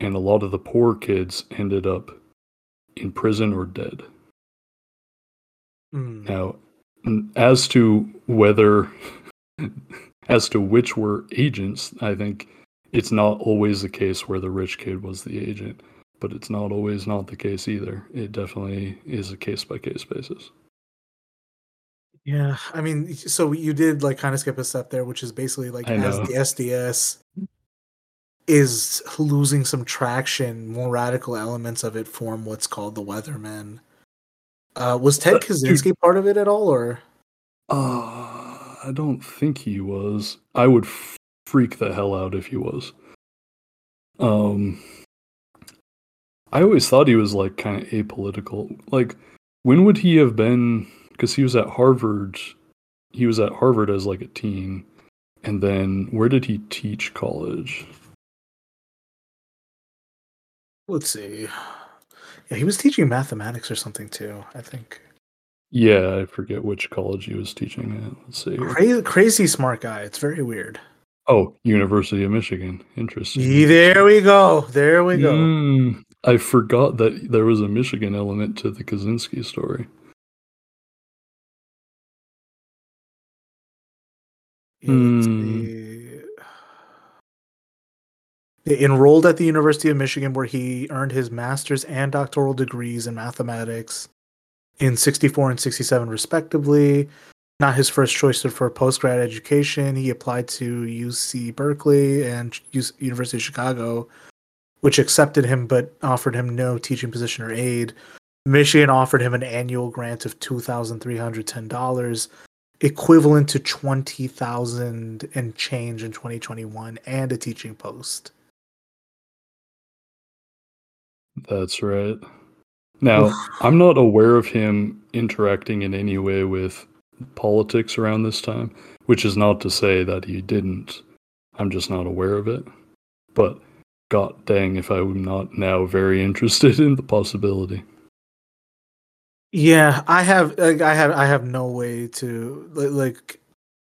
and a lot of the poor kids ended up in prison or dead. Mm. Now, as to whether, [laughs] as to which were agents, I think it's not always the case where the rich kid was the agent, but it's not always not the case either. It definitely is a case by case basis. Yeah, I mean, so you did like kind of skip a step there, which is basically like as the SDS is losing some traction, more radical elements of it form what's called the Weathermen. Uh, was Ted Uh. Kaczynski part of it at all, or Uh, I don't think he was. I would f- freak the hell out if he was. Um, I always thought he was like kind of apolitical. Like, when would he have been? Because he was at Harvard. He was at Harvard as like a teen, and then where did he teach college? Let's see. Yeah, he was teaching mathematics or something too. I think Yeah, I forget which college he was teaching at. Let's see. crazy, crazy smart guy. It's very weird. Oh, University of Michigan. Interesting. There we go. There we go. Mm, I forgot that there was a Michigan element to the Kaczynski story. Yeah, Hmm. He enrolled at the University of Michigan, where he earned his master's and doctoral degrees in mathematics in 64 and 67, respectively. Not his first choice for postgrad education. He applied to UC Berkeley and University of Chicago, which accepted him but offered him no teaching position or aid. Michigan offered him an annual grant of $2,310 equivalent to 20,000 and change in 2021 and a teaching post. That's right. Now, [laughs] I'm not aware of him interacting in any way with politics around this time, which is not to say that he didn't. I'm just not aware of it. But god dang if I'm not now very [laughs] interested in the possibility. Yeah, I have like, I have I have no way to li- like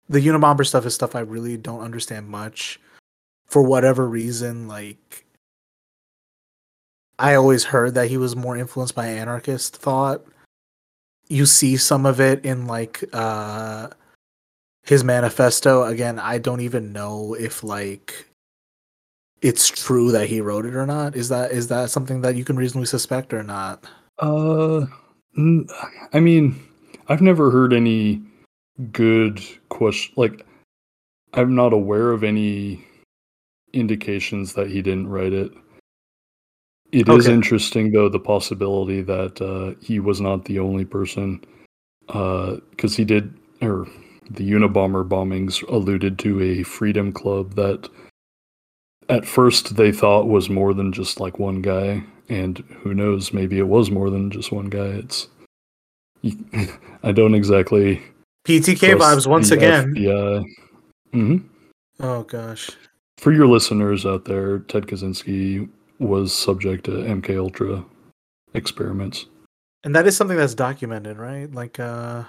the Unabomber stuff is stuff I really don't understand much for whatever reason like I always heard that he was more influenced by anarchist thought. You see some of it in like uh his manifesto. Again, I don't even know if like it's true that he wrote it or not. Is that is that something that you can reasonably suspect or not? Uh, I mean, I've never heard any good question. Like, I'm not aware of any indications that he didn't write it. It is Okay. interesting, though, the possibility that uh, he was not the only person, because he did, or the Unabomber bombings alluded to a freedom club that at first they thought was more than just like one guy, and who knows, maybe it was more than just one guy. It's, [laughs] I don't exactly. PTK vibes once again. FBI. hmm Oh gosh. For your listeners out there, Ted Kaczynski was subject to MK Ultra experiments. And that is something that's documented, right? Like uh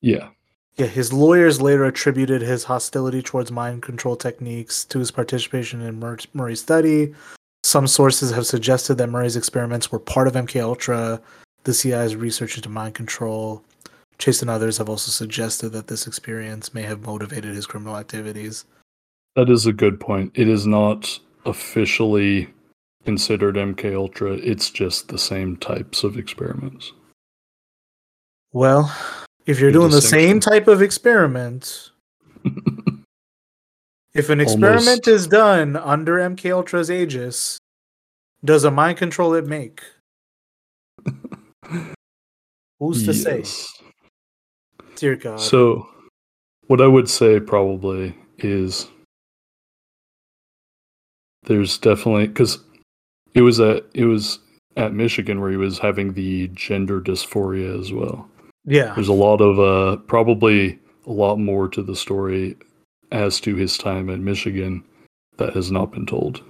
Yeah. yeah, his lawyers later attributed his hostility towards mind control techniques to his participation in Mur- Murray's study. Some sources have suggested that Murray's experiments were part of MK Ultra, the CIA's research into mind control. Chase and others have also suggested that this experience may have motivated his criminal activities. That is a good point. It is not officially considered MK Ultra. It's just the same types of experiments. Well, if you're Good doing the same type of experiment, [laughs] if an experiment Almost. is done under MK Ultra's aegis, does a mind control it make? Who's to say? Dear God. So, what I would say probably is there's definitely because it was at it was at Michigan where he was having the gender dysphoria as well. yeah. There's a lot of uh probably a lot more to the story as to his time at Michigan that has not been told.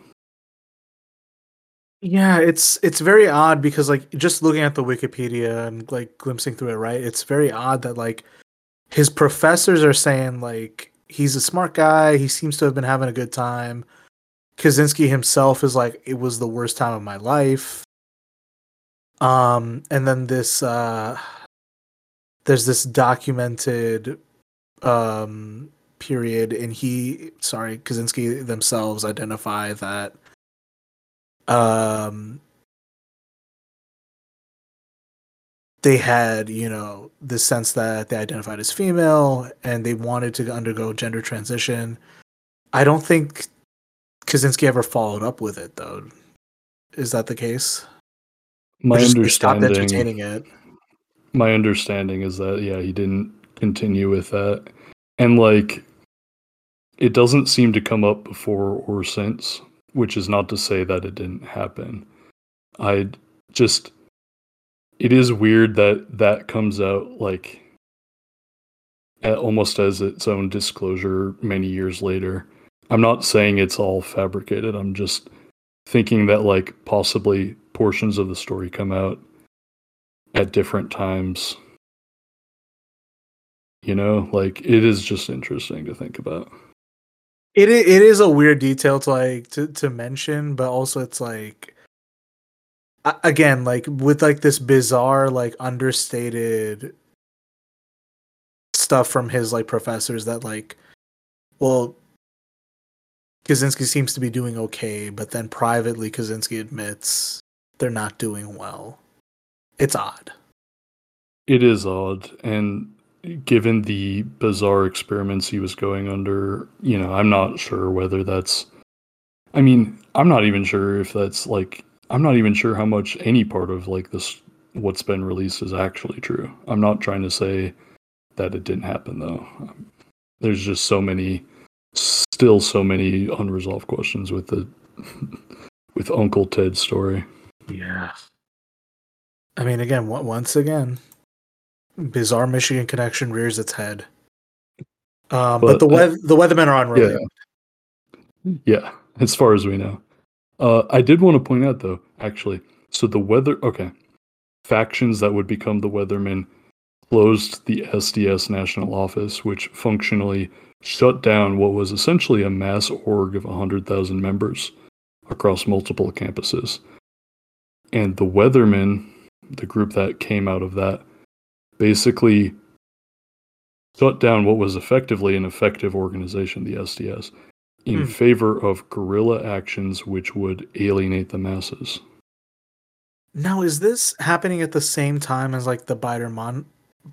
Yeah, it's it's very odd because like just looking at the Wikipedia and like glimpsing through it, right? It's very odd that like his professors are saying like he's a smart guy, he seems to have been having a good time. Kaczynski himself is like it was the worst time of my life. Um and then this uh there's this documented um period and he sorry, Kaczynski themselves identify that um they had you know the sense that they identified as female and they wanted to undergo gender transition i don't think kaczynski ever followed up with it though is that the case My just they stopped understanding entertaining it my understanding is that yeah, he didn't continue with that. And like it doesn't seem to come up before or since, which is not to say that it didn't happen. I just it is weird that that comes out like almost as its own disclosure many years later. I'm not saying it's all fabricated. I'm just thinking that like possibly portions of the story come out at different times. You know, like it is just interesting to think about. it it is a weird detail to like to, to mention but also it's like again like with like this bizarre like understated stuff from his like professors that like well Kaczynski seems to be doing okay but then privately Kaczynski admits they're not doing well it's odd It is odd, and given the bizarre experiments he was going under, you know, I'm not sure whether that's. I mean, I'm not even sure if that's like. I'm not even sure how much any part of like this what's been released is actually true. I'm not trying to say that it didn't happen though. There's just so many, still so many unresolved questions with the [laughs] with Uncle Ted's story. yeah I mean again once again bizarre Michigan connection rears its head um, but, But, the uh, weather the weathermen are unrelated Yeah, as far as we know. Uh, I did want to point out, though, actually. So the weather, okay, factions that would become the Weathermen closed the SDS national office, which functionally shut down what was essentially a mass org of 100,000 members across multiple campuses. And the Weathermen, the group that came out of that, basically shut down what was effectively an effective organization, the SDS in Hmm. favor of guerrilla actions which would alienate the masses. Now, is this happening at the same time as like the Baader Mon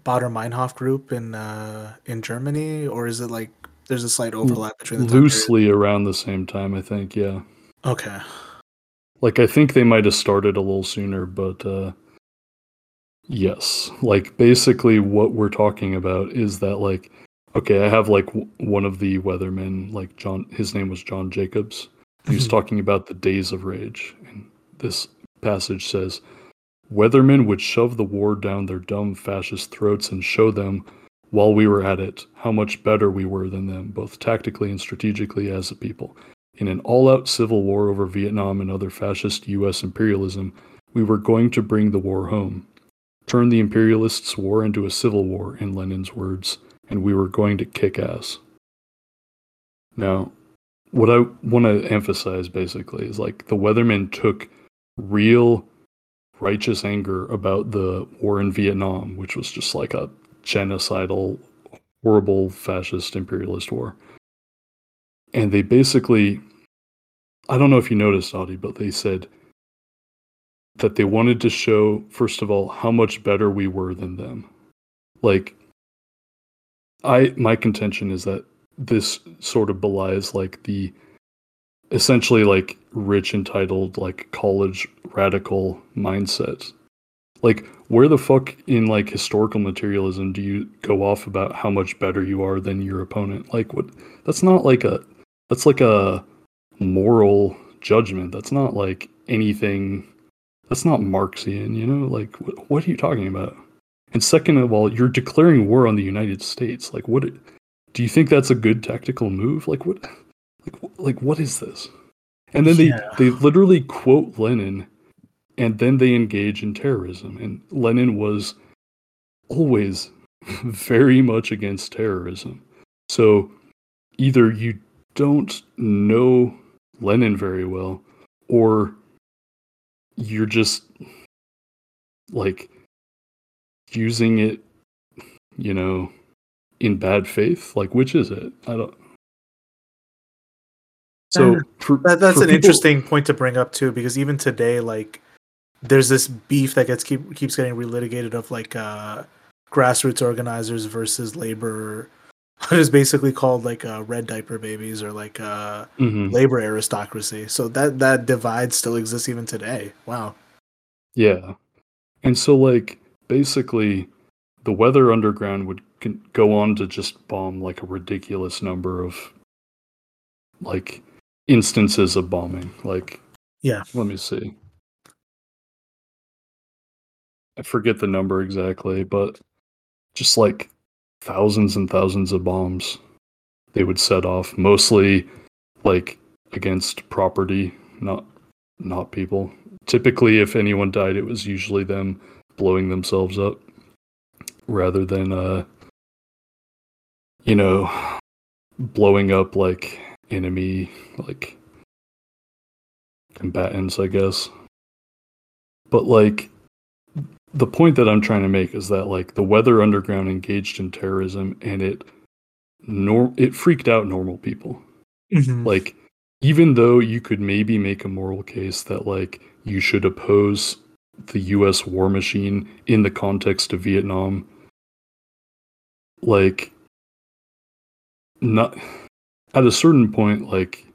Baader Meinhof group in uh in Germany, or is it like there's a slight overlap between the? Loosely around the same time, I think, yeah. Okay. Like I think they might have started a little sooner, but uh yes. Like basically what we're talking about is that like okay, I have like w- one of the weathermen like John his name was John Jacobs. He was Mhm. talking about the days of rage and this passage says weathermen would shove the war down their dumb fascist throats and show them while we were at it how much better we were than them both tactically and strategically as a people. In an all-out civil war over Vietnam and other fascist US imperialism we were going to bring the war home. Turn the imperialists war into a civil war in Lenin's words and we were going to kick ass. Now what I want to emphasize basically is like the weathermen took real righteous anger about the war in Vietnam, which was just like a genocidal, horrible fascist imperialist war. And they basically, I don't know if you noticed, Audie, but they said that they wanted to show, first of all, how much better we were than them. Like, I my contention is that this sort of belies like the essentially like rich entitled like college radical mindset. Like where the fuck in like historical materialism do you go off about how much better you are than your opponent? Like what that's not like a that's like a moral judgment. That's not like anything that's not marxian you know? Like what, what are you talking about? And second of all you're declaring war on the united states. Like what do you think that's a good tactical move? Like what like, what is this? And then they Yeah. they literally quote lenin and then they engage in terrorism. And lenin was always [laughs] very much against terrorism. So either you don't know lenin very well or you're just like using it you know in bad faith? Like which is it? I don't so for, That, that's an people- interesting point to bring up too, because even today, like, there's this beef that gets keep keeps getting relitigated of like uh, grassroots organizers versus labor, [laughs] what is basically called like uh, red diaper babies or like uh, Mhm. labor aristocracy. So that that divide still exists even today. Wow. Yeah. And so, like, basically, the Weather Underground would go on to just bomb, like, a ridiculous number of, like, instances of bombing. Like, Yeah. let me see. I forget the number exactly, but just like thousands and thousands of bombs they would set off, mostly like against property, not not people. Typically, if anyone died, it was usually them blowing themselves up rather than, uh, you know, blowing up like enemy, like combatants, I guess. But, like, the point that I'm trying to make is that, like, the Weather Underground engaged in terrorism and it. Nor- it freaked out normal people Mhm. like even though you could maybe make a moral case that like you should oppose the US war machine in the context of Vietnam like not at a certain point like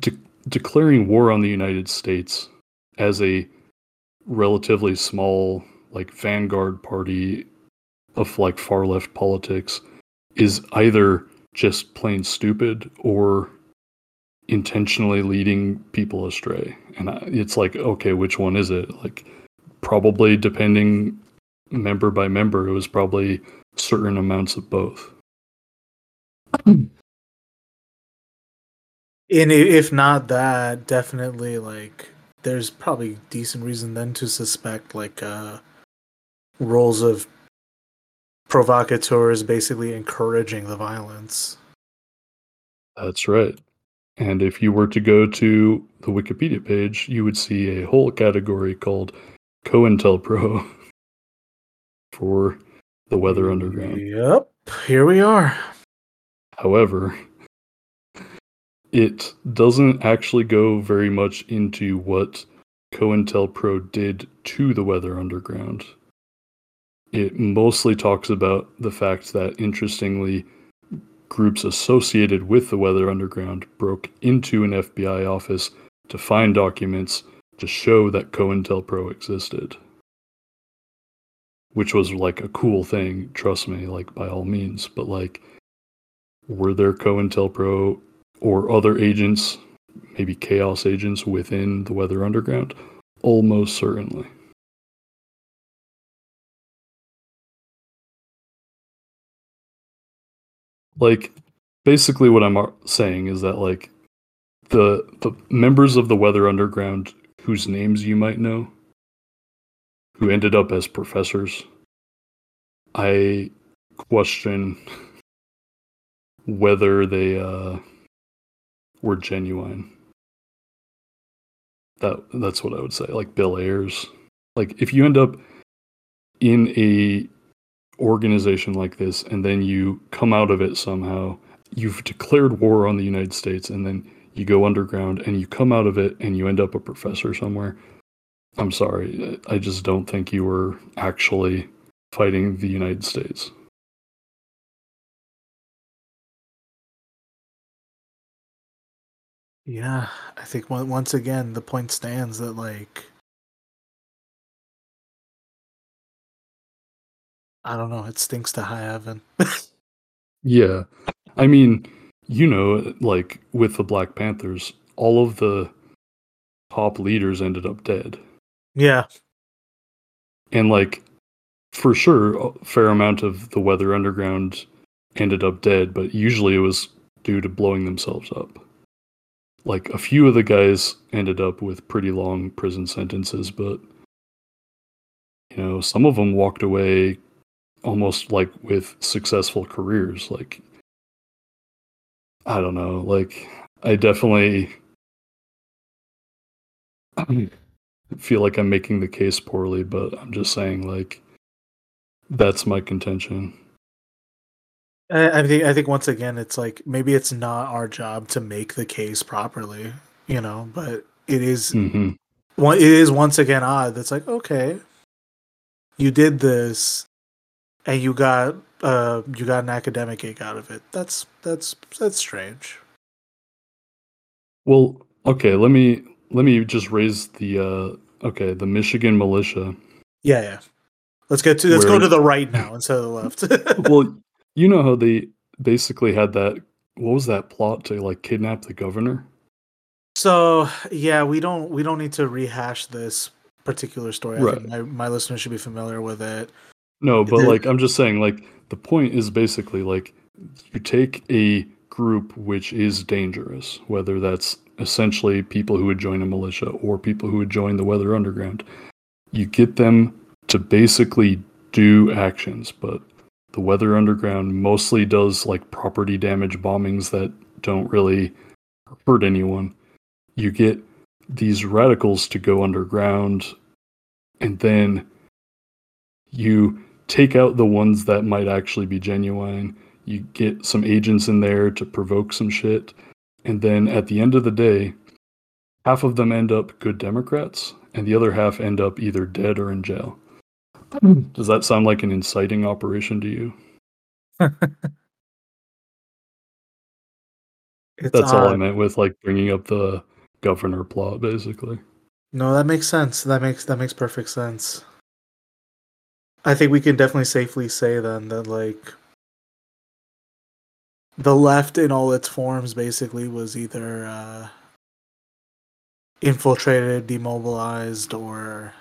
de- declaring war on the United States as a relatively small like vanguard party of like far left politics is either just plain stupid or intentionally leading people astray. And it's like okay which one is it? Like probably depending member by member it was probably certain amounts of both [clears throat] And if not that, definitely like there's probably decent reason then to suspect like uh roles of provocateurs basically encouraging the violence. That's right. And if you were to go to the Wikipedia page, you would see a whole category called COINTELPRO [laughs] for the Weather Underground. Yep. Here we are. However, it doesn't actually go very much into what COINTELPRO did to the Weather Underground. It mostly talks about the fact that, interestingly, groups associated with the Weather Underground broke into an FBI office to find documents to show that COINTELPRO existed. Which was like a cool thing, trust me, like by all means. But like, were there COINTELPRO or other agents, maybe chaos agents within the Weather Underground? Almost certainly. Like, basically, what I'm saying is that like the the members of the Weather Underground whose names you might know, who ended up as professors, I question [laughs] whether they uh, were genuine. That that's what I would say. Like Bill Ayers, like if you end up in a organization like this and then you come out of it somehow, you've declared war on the United States and then you go underground and you come out of it and you end up a professor somewhere. I'm sorry, I just don't think you were actually fighting the United States. Yeah, I think once again the point stands that like I don't know, it stinks to high heaven. [laughs] yeah. I mean, you know, like with the Black Panthers, all of the top leaders ended up dead. Yeah. And like for sure a fair amount of the Weather Underground ended up dead, but usually it was due to blowing themselves up. Like a few of the guys ended up with pretty long prison sentences, but you know, some of them walked away almost like with successful careers. Like I don't know. Like, I definitely [clears throat] feel like I'm making the case poorly, but I'm just saying, like, that's my contention. I, I think I think once again, it's like maybe it's not our job to make the case properly, you know, but it is. Mm-hmm. It is once again odd. That's like okay, you did this, and you got uh, you got an academic gig out of it. That's that's that's strange. Well, okay, let me let me just raise the uh okay, the Michigan militia. Yeah, yeah. Let's get to let's where, go to the right now instead of the left. [laughs] well, you know how they basically had that what was that plot to like kidnap the governor? So yeah, we don't we don't need to rehash this particular story. Right. I think my, my listeners should be familiar with it. No, but like I'm just saying, like the point is basically like you take a group which is dangerous, whether that's essentially people who would join a militia or people who would join the Weather Underground. You get them to basically do actions, but the Weather Underground mostly does like property damage bombings that don't really hurt anyone. You get these radicals to go underground, and then you take out the ones that might actually be genuine. You get some agents in there to provoke some shit. And then at the end of the day, half of them end up good Democrats, and the other half end up either dead or in jail. [clears throat] Does that sound like an inciting operation to you? [laughs] That's all I meant with like bringing up the governor plot, basically. No, that makes sense. That makes that makes perfect sense. I think we can definitely safely say then that like the left in all its forms basically was either uh, infiltrated, demobilized, or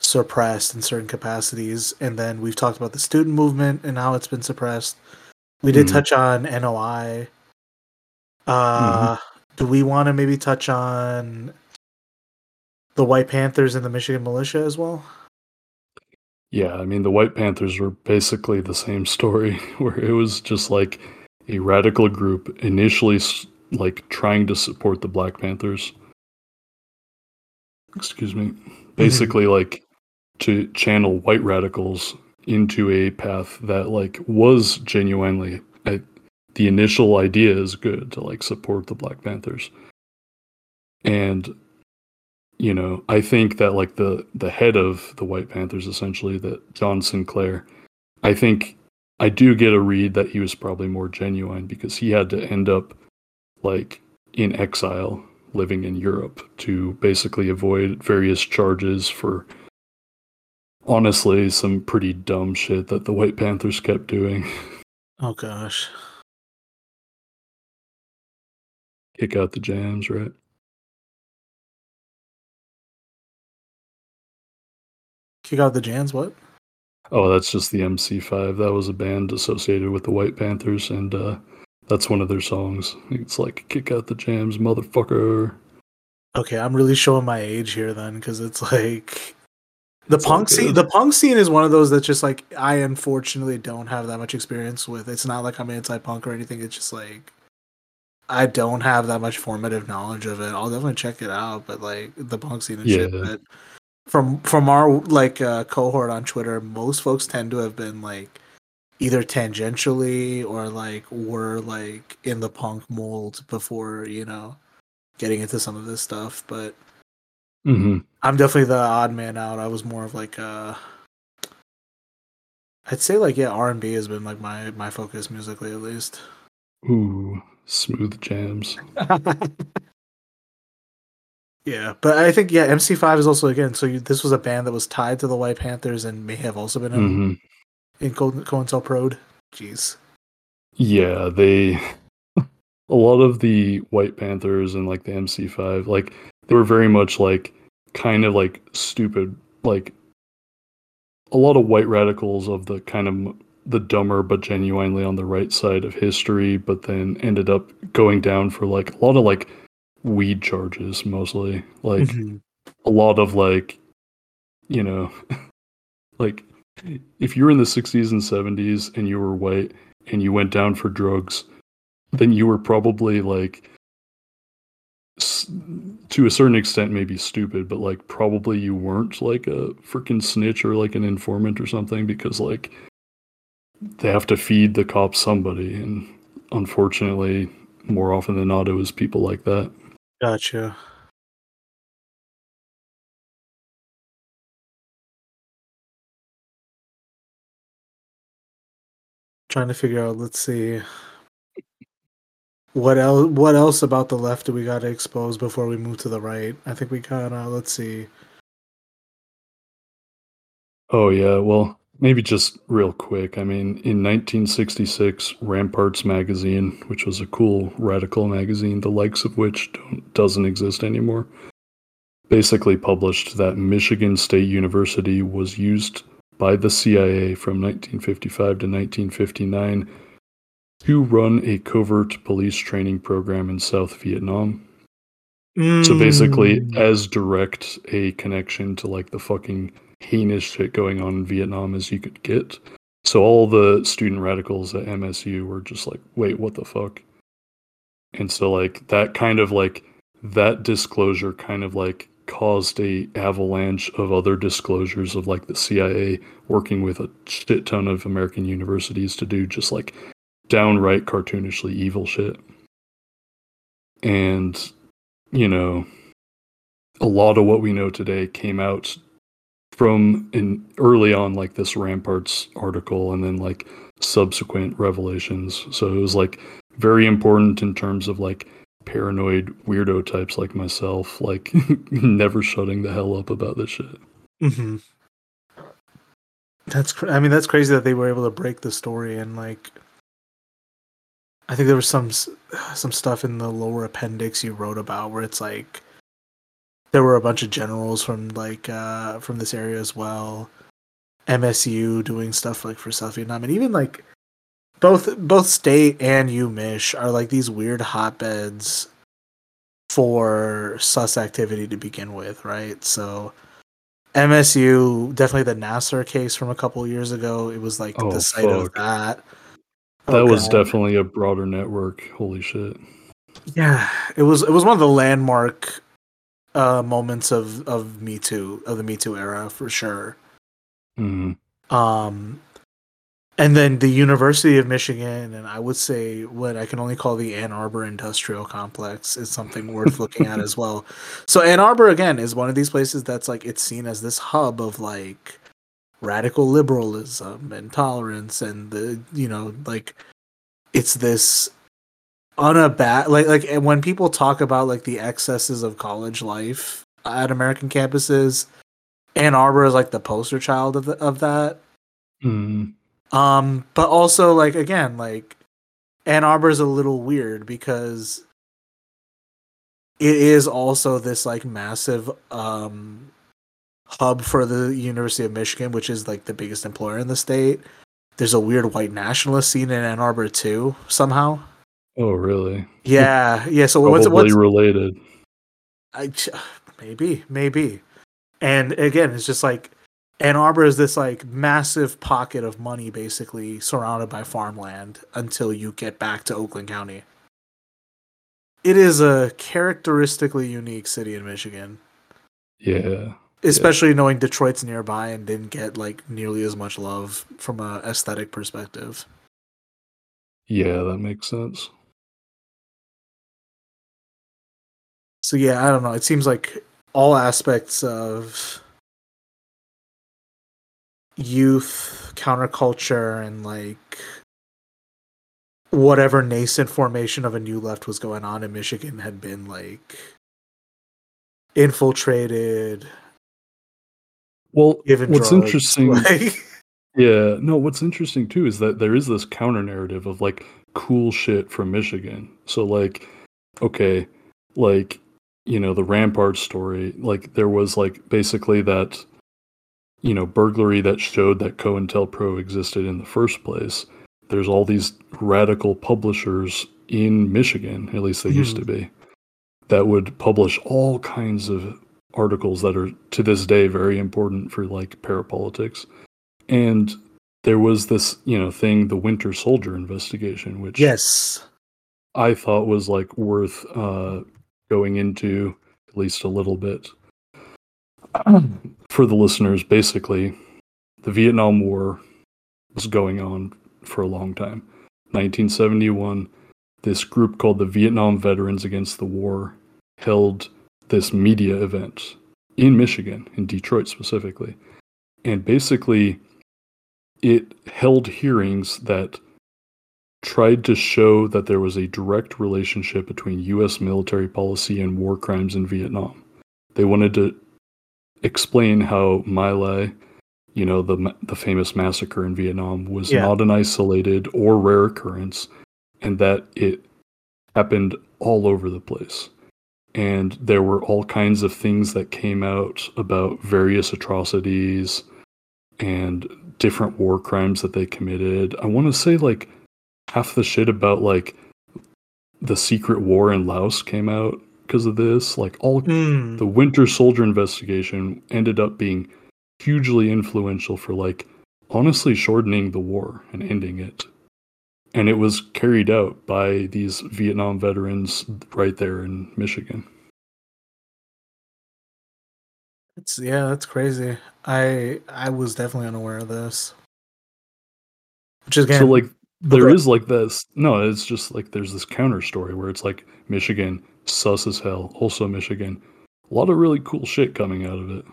suppressed in certain capacities. And then we've talked about the student movement and how it's been suppressed. We did mm-hmm. touch on NOI. Uh, mm-hmm. Do we want to maybe touch on the White Panthers and the Michigan Militia as well? Yeah, I mean, the White Panthers were basically the same story, [laughs] where it was just like a radical group initially like trying to support the Black Panthers. Excuse me. Mm-hmm. Basically, mm-hmm. like to channel white radicals into a path that like was genuinely I, the initial idea is good to like support the Black Panthers. And you know, I think that like the the head of the White Panthers, essentially, that John Sinclair, I think I do get a read that he was probably more genuine because he had to end up like in exile, living in Europe to basically avoid various charges for honestly some pretty dumb shit that the White Panthers kept doing. [laughs] Oh gosh. Kick out the jams, right? Kick out the jams, what? Oh, that's just the MC5. That was a band associated with the White Panthers, and uh, that's one of their songs. It's like "Kick out the jams, motherfucker." Okay, I'm really showing my age here then, because it's like the It's punk scene. The punk scene is one of those that just like I unfortunately don't have that much experience with. It's not like I'm anti-punk or anything. It's just like I don't have that much formative knowledge of it. I'll definitely check it out, but like the punk scene and shit. But from from our like uh, cohort on Twitter, most folks tend to have been like either tangentially or like were like in the punk mold before you know getting into some of this stuff. But hmm I'm definitely the odd man out. I was more of like uh I'd say like yeah, R and B has been like my my focus musically at least. Ooh, smooth jams. [laughs] yeah, but I think yeah, MC5 is also again. So you, this was a band that was tied to the White Panthers and may have also been in, hmm in Co- COINTELPROD. Jeez. Yeah, they. [laughs] A lot of the White Panthers and like the MC5, like they were very much like kind of like stupid, like a lot of white radicals of the kind of the dumber but genuinely on the right side of history, but then ended up going down for like a lot of like weed charges mostly. Like Mhm. a lot of like you know [laughs] like if you're in the 60s and 70s and you were white and you went down for drugs then you were probably like to a certain extent maybe stupid but like probably you weren't like a freaking snitch or like an informant or something because like they have to feed the cops somebody and unfortunately more often than not it was people like that Gotcha. Trying to figure out. Let's see. What else? What else about the left do we got to expose before we move to the right? I think we got. Uh, let's see. Oh yeah, well, maybe just real quick. I mean, in 1966, Ramparts magazine, which was a cool radical magazine, the likes of which don't, doesn't exist anymore, basically published that Michigan State University was used by the CIA from 1955 to 1959 to run a covert police training program in South Vietnam. So basically, Mm. as direct a connection to like the fucking heinous shit going on in Vietnam as you could get. So all the student radicals at MSU were just like, wait, what the fuck? And so like that kind of like that disclosure kind of like caused a avalanche of other disclosures of like the CIA working with a shit ton of American universities to do just like downright cartoonishly evil shit. And you know, a lot of what we know today came out from in early on like this ramparts article and then like subsequent revelations so it was like very important in terms of like paranoid weirdo types like myself like [laughs] never shutting the hell up about this shit hmm That's. Cr- I mean, that's crazy that they were able to break the story and like. I think there was some some stuff in the lower appendix you wrote about where it's like there were a bunch of generals from like uh from this area as well. MSU doing stuff like for South Vietnam and even like both both state and UMich are like these weird hotbeds for sus activity to begin with, right? So MSU definitely the Nassar case from a couple years ago. It was like Oh, the site of that. That Oh, was definitely a broader network holy shit Yeah, it was it was one of the landmark uh moments of of Me Too of the Me Too era for sure. Mhm. Um and then the University of Michigan and I would say what I can only call the Ann Arbor Industrial Complex is something worth looking at as [laughs] well. So Ann Arbor again is one of these places that's like it's seen as this hub of like radical liberalism and tolerance and the you know like it's this unabashed like like and when people talk about like the excesses of college life at American campuses, Ann Arbor is like the poster child of the, of that. Mm. Um, but also like again, like Ann Arbor is a little weird because it is also this like massive um hub for the University of Michigan, which is like the biggest employer in the state. There's a weird white nationalist scene in Ann Arbor too, somehow. Oh, really? Yeah, yeah. So Probably what's what's related. I, maybe, maybe. And again, it's just like Ann Arbor is this like massive pocket of money, basically surrounded by farmland until you get back to Oakland County. It is a characteristically unique city in Michigan, Yeah. Especially knowing Detroit's nearby and didn't get like nearly as much love from a aesthetic perspective. Yeah, that makes sense. So yeah, I don't know. It seems like all aspects of youth, counterculture, and like whatever nascent formation of a new left was going on in Michigan had been like infiltrated, Well, what's drugs, interesting, [laughs] like- yeah, no, what's interesting too is that there is this counter narrative of like cool shit from Michigan. So like, okay, like you know the Rampart story, like there was like basically that, you know, burglary that showed that COINTELPRO existed in the first place. There's all these radical publishers in Michigan, at least they used mm-hmm. to be, that would publish all kinds of articles that are to this day very important for like parapolitics. And there was this, you know, thing, the Winter Soldier investigation, which yes, I thought was like worth uh, going into at least a little bit. [clears throat] For the listeners, basically, the Vietnam War was going on for a long time. 1971, this group called the Vietnam Veterans Against the War held this media event in Michigan, in Detroit specifically. And basically, it held hearings that tried to show that there was a direct relationship between U.S. military policy and war crimes in Vietnam. They wanted to explain how My Lai, you know, the the famous massacre in Vietnam, was Yeah. not an isolated or rare occurrence, and that it happened all over the place. And there were all kinds of things that came out about various atrocities and different war crimes that they committed. I want to say like half the shit about like the secret war in Laos came out because of this. Like all Hmm. the Winter Soldier investigation ended up being hugely influential for like honestly shortening the war and ending it. And it was carried out by these Vietnam veterans right there in Michigan. It's yeah, that's crazy. I I was definitely unaware of this. Which is again, so like oh, there Okay. is like this no, it's just like there's this counter story where it's like Michigan, sus as hell, also Michigan. A lot of really cool shit coming out of it.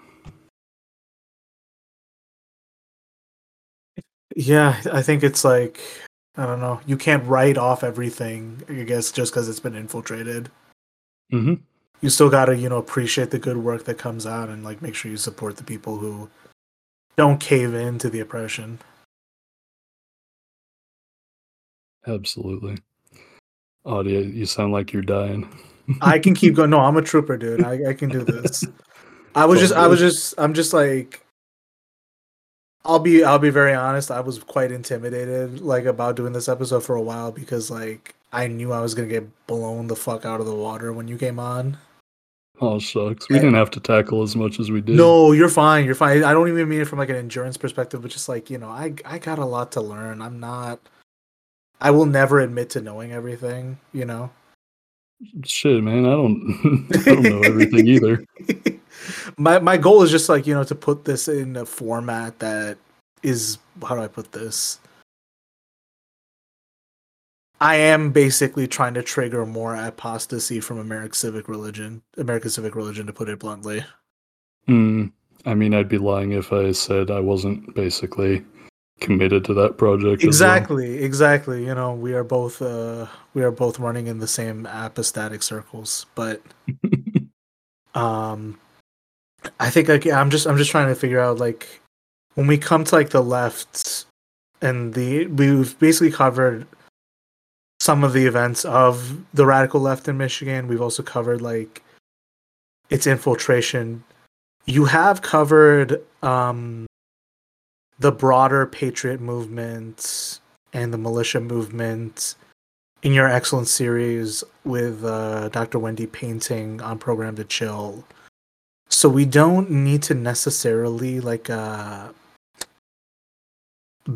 yeah, I think it's like I don't know. You can't write off everything, I guess, just because it's been infiltrated. hmm You still gotta, you know, appreciate the good work that comes out and like make sure you support the people who don't cave in to the oppression. Absolutely. Audio, you sound like you're dying. I can keep [laughs] going. No, I'm a trooper, dude. I, I can do this. I was just, I was just, I'm just like, I'll be, I'll be very honest. I was quite intimidated, like, about doing this episode for a while because, like, I knew I was gonna get blown the fuck out of the water when you came on. Oh shucks. We Yeah. didn't have to tackle as much as we did. No, you're fine. You're fine. I don't even mean it from like an endurance perspective, but just like you know, I, I got a lot to learn. I'm not. I will never admit to knowing everything. You know. Shit, man. I don't [laughs] I don't know everything either. [laughs] my my goal is just like you know to put this in a format that is how do I put this? I am basically trying to trigger more apostasy from American civic religion, American civic religion, to put it bluntly. Hmm. I mean, I'd be lying if I said I wasn't basically committed to that project. Exactly, well. exactly. You know, we are both uh we are both running in the same apostatic circles, but [laughs] um I think like I'm just I'm just trying to figure out like when we come to like the left and the we've basically covered some of the events of the radical left in Michigan. We've also covered like its infiltration. You have covered um the broader patriot movement and the militia movement in your excellent series with uh, Dr. Wendy Painting on Programmed to Chill. So we don't need to necessarily like uh,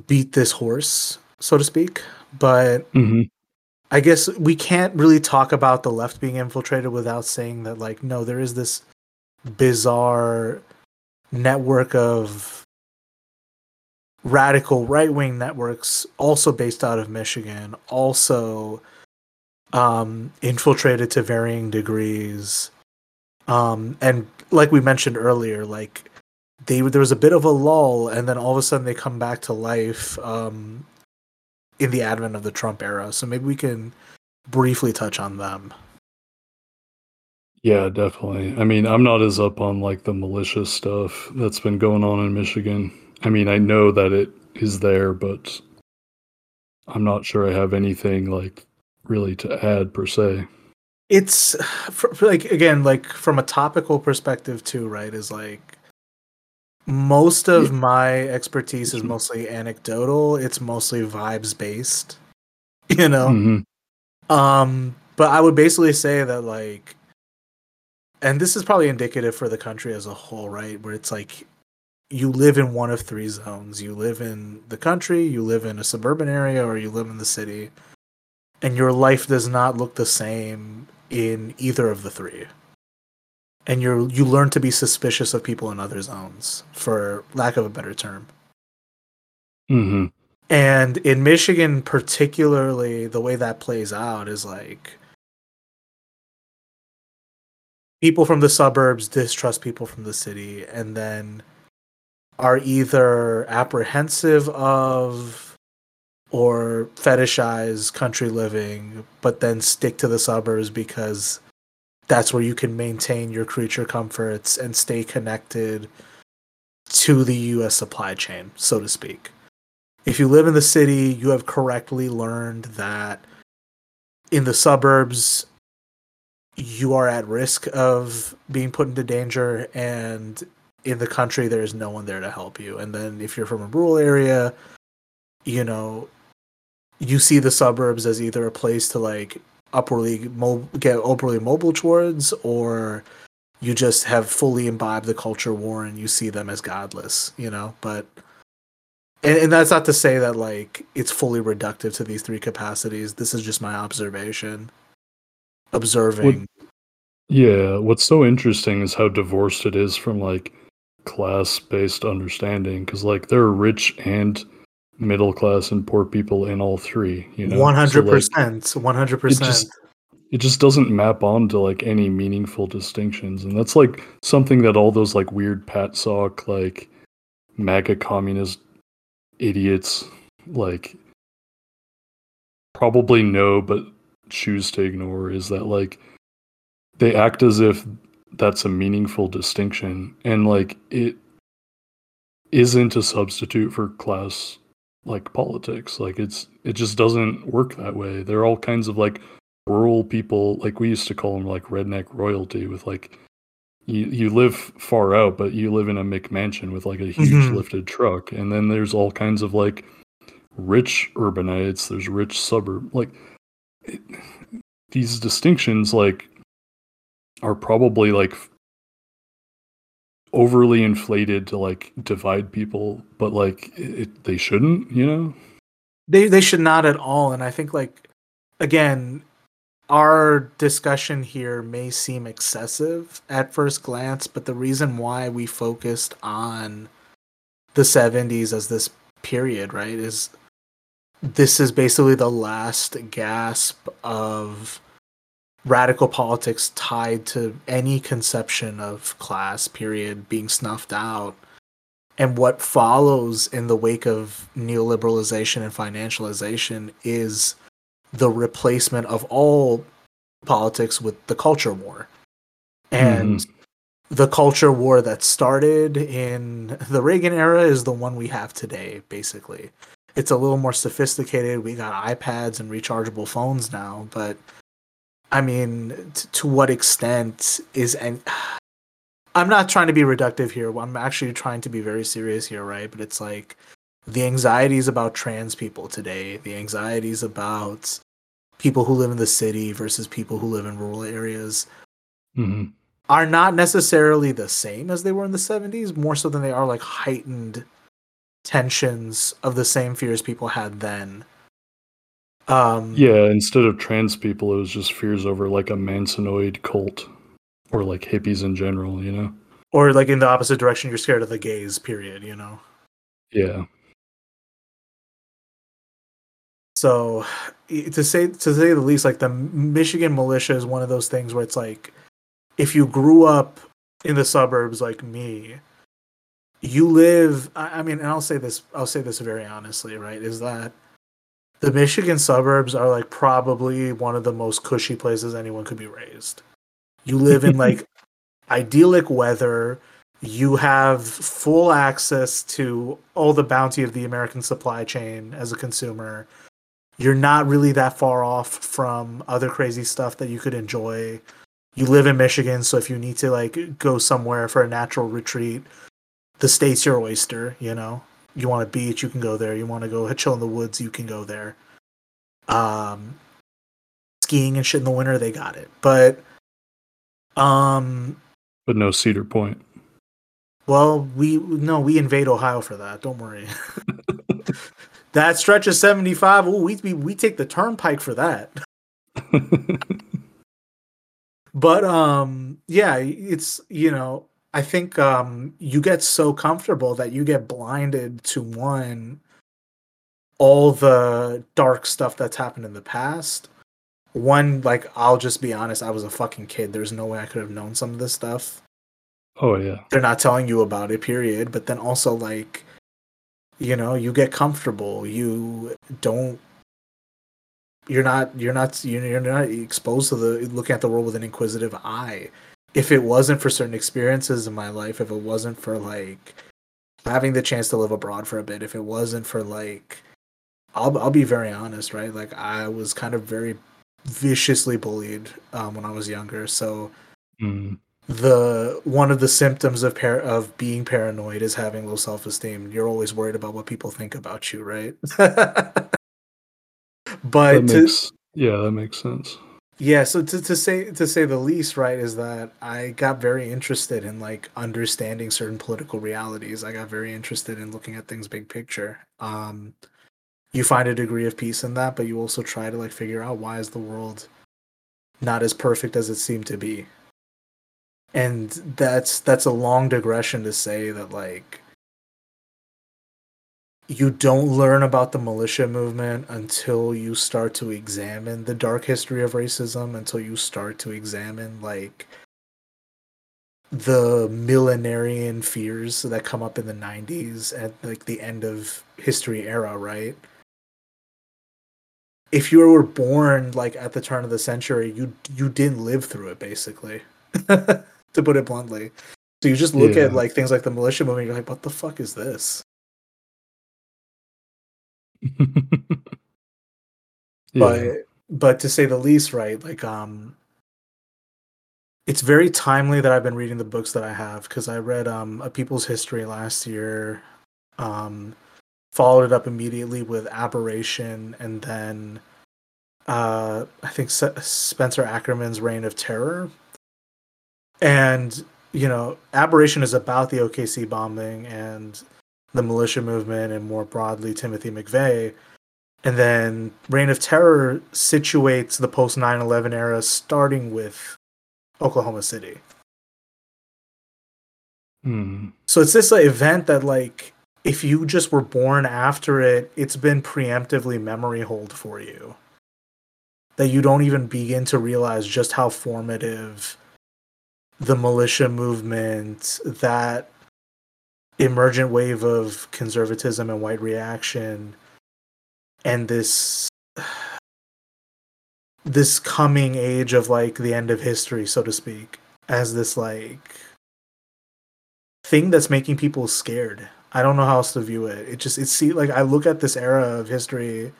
beat this horse, so to speak. But mm-hmm. I guess we can't really talk about the left being infiltrated without saying that, like, no, there is this bizarre network of radical right wing networks, also based out of Michigan, also um, infiltrated to varying degrees. Um, and like we mentioned earlier, like they there was a bit of a lull, and then all of a sudden they come back to life um, in the advent of the Trump era. So maybe we can briefly touch on them. Yeah, definitely. I mean, I'm not as up on like the malicious stuff that's been going on in Michigan. I mean, I know that it is there, but I'm not sure I have anything like really to add per se. It's for, for like again, like from a topical perspective too, right? Is like most of my expertise is mostly anecdotal. It's mostly vibes based, [laughs] you know. Mm-hmm. Um, but I would basically say that like, and this is probably indicative for the country as a whole, right? Where it's like you live in one of three zones. You live in the country, you live in a suburban area, or you live in the city. And your life does not look the same in either of the three. And you you learn to be suspicious of people in other zones, for lack of a better term. Mm-hmm. And in Michigan, particularly, the way that plays out is like people from the suburbs distrust people from the city, and then are either apprehensive of or fetishize country living, but then stick to the suburbs because that's where you can maintain your creature comforts and stay connected to the US supply chain, so to speak. If you live in the city, you have correctly learned that in the suburbs, you are at risk of being put into danger and in the country there's no one there to help you and then if you're from a rural area you know you see the suburbs as either a place to like upwardly mo- get upwardly mobile towards or you just have fully imbibed the culture war and you see them as godless you know? But and, and that's not to say that like it's fully reductive to these three capacities. This is just my observation. Observing. What, yeah what's so interesting is how divorced it is from like class based understanding because like there are rich and middle class and poor people in all three you know? 100% so, like, 100% it just, it just doesn't map onto like any meaningful distinctions and that's like something that all those like weird PatSoc like MAGA communist idiots like probably know but choose to ignore is that like they act as if that's a meaningful distinction and like it isn't a substitute for class like politics. Like it's it just doesn't work that way. There are all kinds of like rural people like we used to call them like redneck royalty with like you you live far out but you live in a mcmansion with like a huge mm-hmm. lifted truck. And then there's all kinds of like rich urbanites there's rich suburb like it, these distinctions like are probably like overly inflated to like divide people, but like it, they shouldn't, you know? They they should not at all. And I think like again, our discussion here may seem excessive at first glance, but the reason why we focused on the 70s as this period, right, is this is basically the last gasp of radical politics tied to any conception of class period being snuffed out And what follows in the wake of neoliberalization and financialization is the replacement of all politics with the culture war. And mm. the culture war that started in the Reagan era is the one we have today, basically. It's a little more sophisticated. We got iPads and rechargeable phones now, but I mean, t- to what extent is and I'm not trying to be reductive here. I'm actually trying to be very serious here, right? But it's like the anxieties about trans people today, the anxieties about people who live in the city versus people who live in rural areas mm-hmm. are not necessarily the same as they were in the 70s, more so than they are like heightened tensions of the same fears people had then. Um, yeah, instead of trans people, it was just fears over like a Mansonoid cult or like hippies in general, you know? Or like in the opposite direction, you're scared of the gays, period, you know? Yeah. So to say to say the least, like the Michigan militia is one of those things where it's like if you grew up in the suburbs like me, you live I mean, and I'll say this I'll say this very honestly, right? Is that the Michigan suburbs are like probably one of the most cushy places anyone could be raised. You live in [laughs] like idyllic weather. You have full access to all the bounty of the American supply chain as a consumer. You're not really that far off from other crazy stuff that you could enjoy. You live in Michigan, so if you need to like go somewhere for a natural retreat, the state's your oyster, you know. You want a beach, you can go there. You want to go chill in the woods, you can go there. Um skiing and shit in the winter, they got it. But um, but no Cedar Point. Well, we no, we invade Ohio for that. Don't worry. [laughs] that stretch of seventy five. Oh, we, we we take the turnpike for that. [laughs] but um, yeah, it's you know, I think um, you get so comfortable that you get blinded to one all the dark stuff that's happened in the past one like I'll just be honest, I was a fucking kid. There's no way I could have known some of this stuff. Oh yeah. They're not telling you about it, period. But then also like you know, you get comfortable. You don't you're not you're not you're not exposed to the looking at the world with an inquisitive eye. If it wasn't for certain experiences in my life, if it wasn't for like having the chance to live abroad for a bit, if it wasn't for like I'll I'll be very honest, right? Like I was kind of very viciously bullied um, when I was younger. So mm. the one of the symptoms of par- of being paranoid is having low self esteem. You're always worried about what people think about you, right? [laughs] but makes, to, yeah, that makes sense. Yeah, so to, to say to say the least, right, is that I got very interested in like understanding certain political realities. I got very interested in looking at things big picture. Um, you find a degree of peace in that, but you also try to like figure out why is the world not as perfect as it seemed to be. And that's that's a long digression to say that like you don't learn about the militia movement until you start to examine the dark history of racism, until you start to examine like the millenarian fears that come up in the 90s at like the end of history era, right? if you were born like at the turn of the century, you you didn't live through it basically. [laughs] to put it bluntly. So you just look yeah. at like things like the militia movement, you're like, what the fuck is this? [laughs] But but to say the least, right? Like um it's very timely that I've been reading the books that I have because I read um A People's History last year. Um followed it up immediately with Aberration, and then uh, I think S- Spencer Ackerman's Reign of Terror. And you know, Aberration is about the OKC bombing and the militia movement, and more broadly Timothy McVeigh. And then Reign of Terror situates the post 9 11 era starting with Oklahoma City. Hmm. So it's this like, event that, like, if you just were born after it, it's been preemptively memory hold for you. That you don't even begin to realize just how formative the militia movement, that emergent wave of conservatism and white reaction and this [sighs] this coming age of like the end of history so to speak as this like thing that's making people scared. I don't know how else to view it. It just it see like i look at this era of history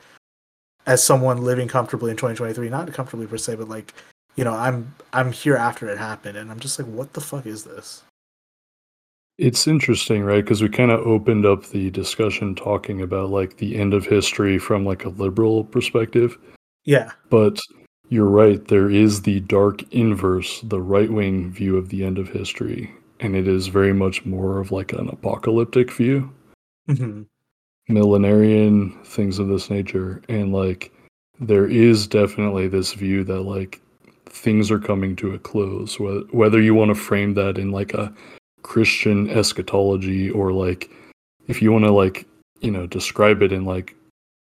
as someone living comfortably in 2023 not comfortably per se but like you know i'm i'm here after it happened and i'm just like what the fuck is this it's interesting, right? Because we kind of opened up the discussion talking about like the end of history from like a liberal perspective. Yeah. But you're right. There is the dark inverse, the right wing view of the end of history. And it is very much more of like an apocalyptic view, mm-hmm. millenarian, things of this nature. And like, there is definitely this view that like things are coming to a close. Whether you want to frame that in like a Christian eschatology or like if you want to like you know describe it in like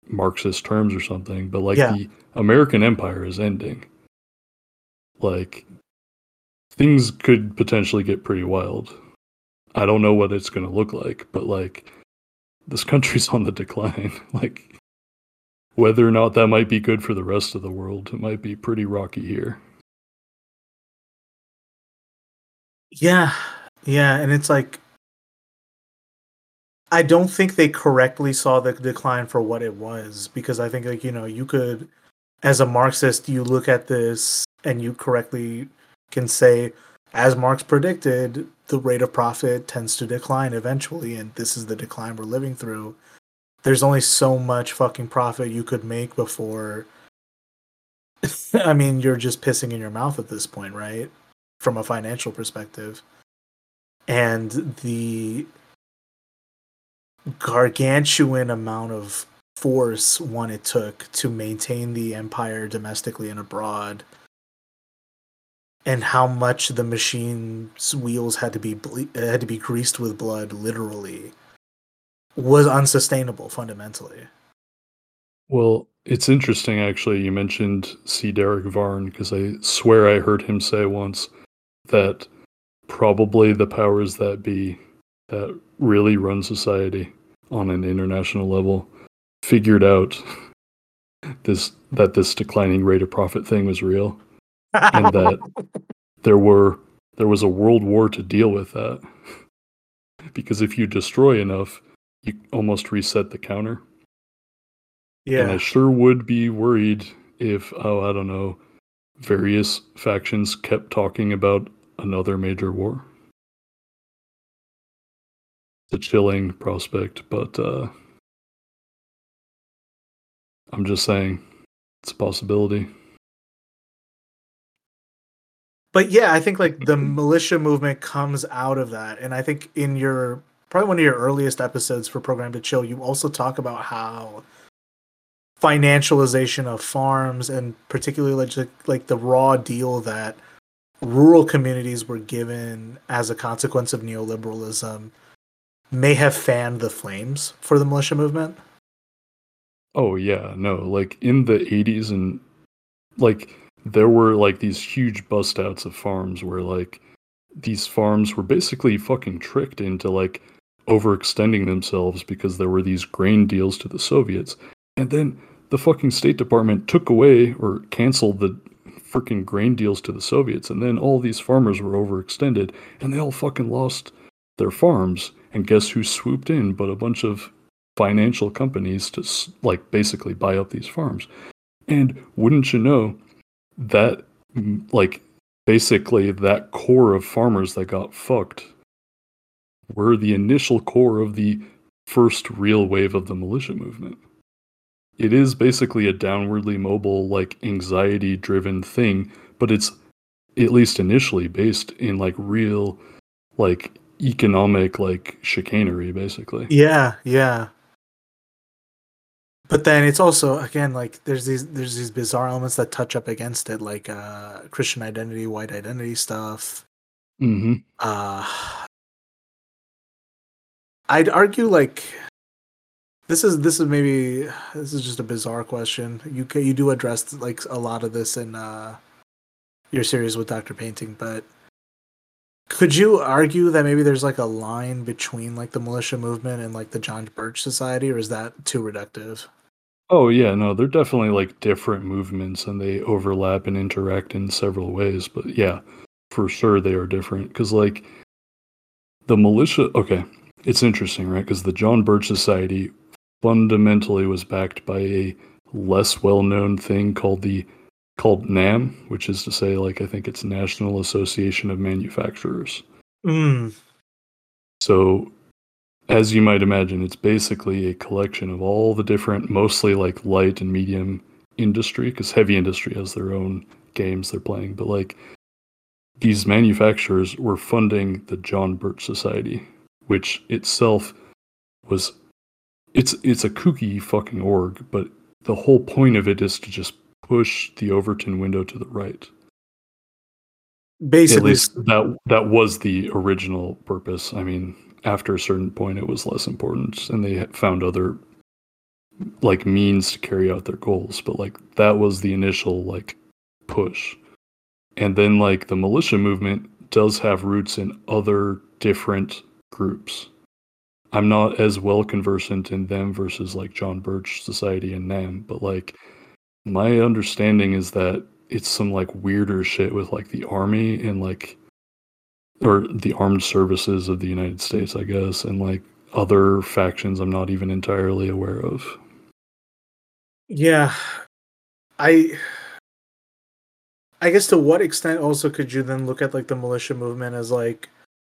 Marxist terms or something, but like yeah. the American Empire is ending. Like things could potentially get pretty wild. I don't know what it's going to look like, but like this country's [laughs] on the decline. [laughs] like whether or not that might be good for the rest of the world, it might be pretty rocky here. Yeah, yeah, and it's like I don't think they correctly saw the decline for what it was because I think like you know you could as a Marxist you look at this and you correctly can say as Marx predicted the rate of profit tends to decline eventually and this is the decline we're living through. There's only so much fucking profit you could make before [laughs] I mean you're just pissing in your mouth at this point, right? From a financial perspective and the gargantuan amount of force one it took to maintain the empire domestically and abroad and how much the machine's wheels had to be ble- had to be greased with blood literally was unsustainable fundamentally. Well it's interesting actually you mentioned c. Derick Varn because i swear i heard him say once that probably the powers that be that really run society on an international level figured out [laughs] this that this declining rate of profit thing was real and [laughs] that there were there was a world war to deal with that. Because if you destroy enough you almost reset the counter. Yeah and i sure would be worried if oh i don't know various factions kept talking about another major war. It's a chilling prospect, but uh, I'm just saying it's a possibility. But yeah, I think like the militia movement comes out of that. And I think in your probably one of your earliest episodes for Programmed to Chill, you also talk about how financialization of farms and particularly like, like the raw deal that rural communities were given as a consequence of neoliberalism may have fanned the flames for the militia movement. Oh yeah, no, like in the 80s and like there were like these huge bust outs of farms where like these farms were basically fucking tricked into like overextending themselves because there were these grain deals to the Soviets. And then the fucking State Department took away or canceled the freaking grain deals to the Soviets, and then all these farmers were overextended, and they all fucking lost their farms. And guess who swooped in? But a bunch of financial companies to like basically buy up these farms. And wouldn't you know that like basically that core of farmers that got fucked were the initial core of the first real wave of the militia movement it is basically a downwardly mobile like anxiety driven thing but it's at least initially based in like real like economic like chicanery basically. Yeah yeah. But then it's also again like there's these there's these bizarre elements that touch up against it like uh christian identity white identity stuff. Mm-hmm. uh i'd argue like this is this is maybe this is just a bizarre question. You you do address like a lot of this in uh, your series with Doctor Painting, but could you argue that maybe there's like a line between like the militia movement and like the John Birch Society, or is that too reductive? Oh yeah, no, they're definitely like different movements and they overlap and interact in several ways. But yeah, for sure they are different because like the militia. Okay, it's interesting, right? Because the John Birch Society fundamentally was backed by a less well-known thing called the called NAM, which is to say, like I think it's National Association of Manufacturers. Mm. So as you might imagine, it's basically a collection of all the different, mostly like light and medium industry, because heavy industry has their own games they're playing. But like these manufacturers were funding the John Birch Society, which itself was it's it's a kooky fucking org, but the whole point of it is to just push the Overton window to the right. Basically, At least that that was the original purpose. I mean, after a certain point it was less important and they found other like means to carry out their goals but like that was the initial like push and then like the militia movement does have roots in other different groups i'm not as well conversant in them versus like john birch society and nam but like my understanding is that it's some like weirder shit with like the army and like or the armed services of the United States, I guess, and like other factions I'm not even entirely aware of. Yeah. I I guess to what extent also could you then look at like the militia movement as like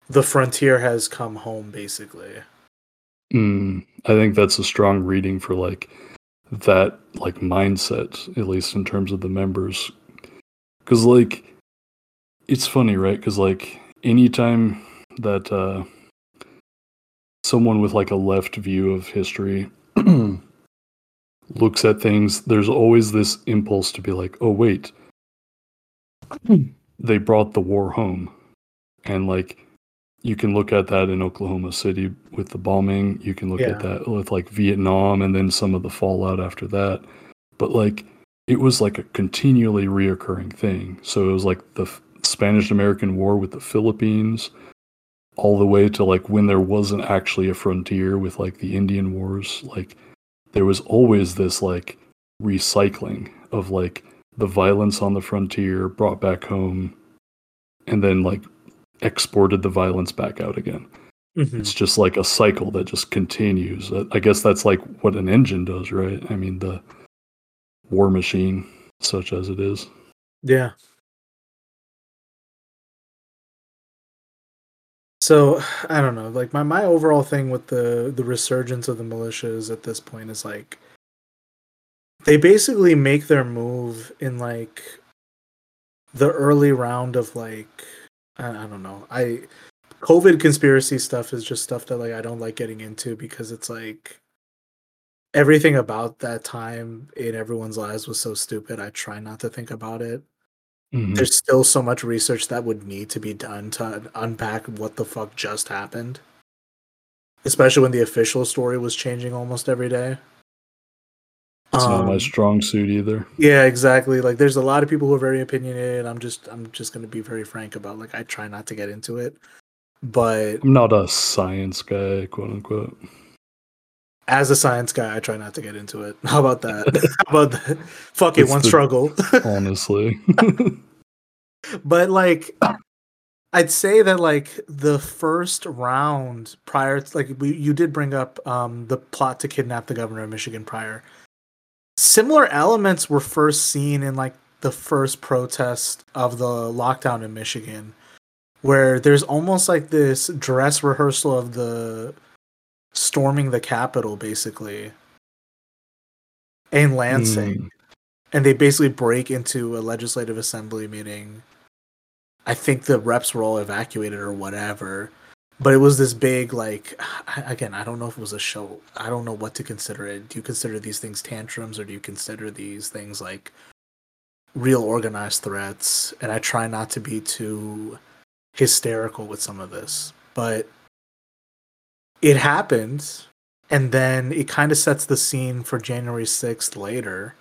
the frontier has come home basically? Mm, I think that's a strong reading for like that like mindset, at least in terms of the members. Cause like it's funny, right? Cause like anytime that uh, someone with like a left view of history [clears throat] looks at things, there's always this impulse to be like, oh, wait, [clears throat] they brought the war home. And like, you can look at that in Oklahoma City with the bombing. You can look Yeah. at that with like Vietnam and then some of the fallout after that. But like, it was like a continually reoccurring thing. So it was like the Spanish American War with the Philippines, all the way to like when there wasn't actually a frontier with like the Indian Wars. Like, there was always this like recycling of like the violence on the frontier brought back home and then like exported the violence back out again. Mhm. It's just like a cycle that just continues. I guess that's like what an engine does, right? I mean, the war machine, such as it is. Yeah. So I don't know. Like my my overall thing with the the resurgence of the militias at this point is like they basically make their move in like the early round of like I, I don't know. I COVID conspiracy stuff is just stuff that like I don't like getting into because it's like everything about that time in everyone's lives was so stupid. I try not to think about it Mhm. there's still so much research that would need to be done to unpack what the fuck just happened. Especially when the official story was changing almost every day. It's not my Um, strong suit either. yeah, exactly. Like there's a lot of people who are very opinionated. I'm just I'm just gonna be very frank about like I try not to get into it. But I'm not a science guy, quote unquote. as a science guy, I try not to get into it. [laughs] How about that? [laughs] How about that? Fuck it, one the- struggle. [laughs] Honestly. but like i'd say that like the first round prior to, like we, you did bring up um the plot to kidnap the governor of michigan prior similar elements were first seen in like the first protest of the lockdown in michigan where there's almost like this dress rehearsal of the storming the capitol basically in lansing Mm. and they basically break into a legislative assembly meeting. I think the reps were all evacuated or whatever, but it was this big like [sighs] again. I don't know if it was a show. I don't know what to consider it. Do you consider these things tantrums or do you consider these things like real organized threats? And I try not to be too hysterical with some of this, but it happened, and then it kind of sets the scene for January sixth later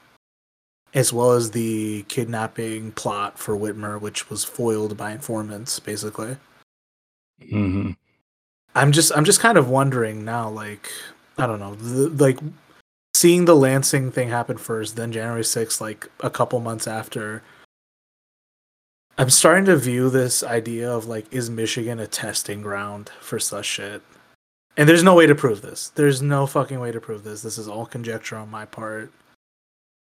as well as the kidnapping plot for Whitmer, which was foiled by informants, basically. hmm I'm just I'm just kind of wondering now, like I don't know, the, like seeing the Lansing thing happen first, then January 6th, like a couple months after. I'm starting to view this idea of like, is Michigan a testing ground for such shit? And there's no way to prove this. There's no fucking way to prove this. This is all conjecture on my part.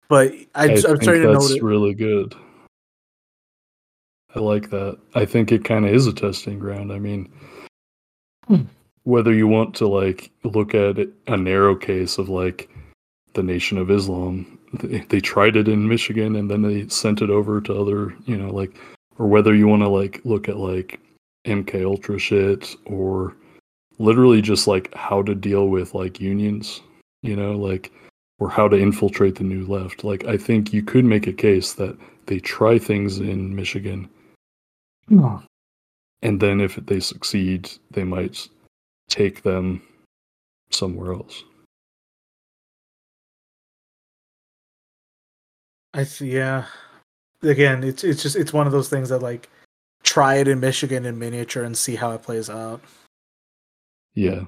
But I, I I'm think starting to that's really good. I like that. I think it kind of is a testing ground. I mean, whether you want to like look at a narrow case of like the Nation of Islam, they, they tried it in Michigan and then they sent it over to other, you know, like, or whether you want to like look at like MK Ultra shit or literally just like how to deal with like unions, you know, like or how to infiltrate the new left. Like I think you could make a case that they try things in Michigan and then if they succeed, they might take them somewhere else. I see. Yeah. Again, it's it's just it's one of those things that like try it in Michigan in miniature and see how it plays out. Yeah.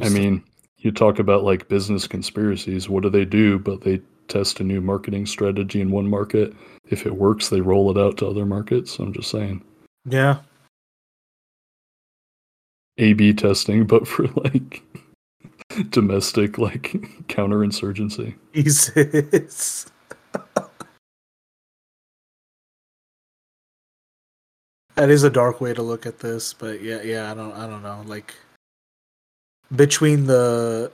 I mean, you talk about like business conspiracies. What do they do? But they test a new marketing strategy in one market. If it works, they roll it out to other markets. I'm just saying. yeah. A B testing, [laughs] but for like [laughs] domestic like [laughs] counterinsurgency. Jesus. that is a dark way to look at this, but yeah, yeah, I don't I don't know. Like between the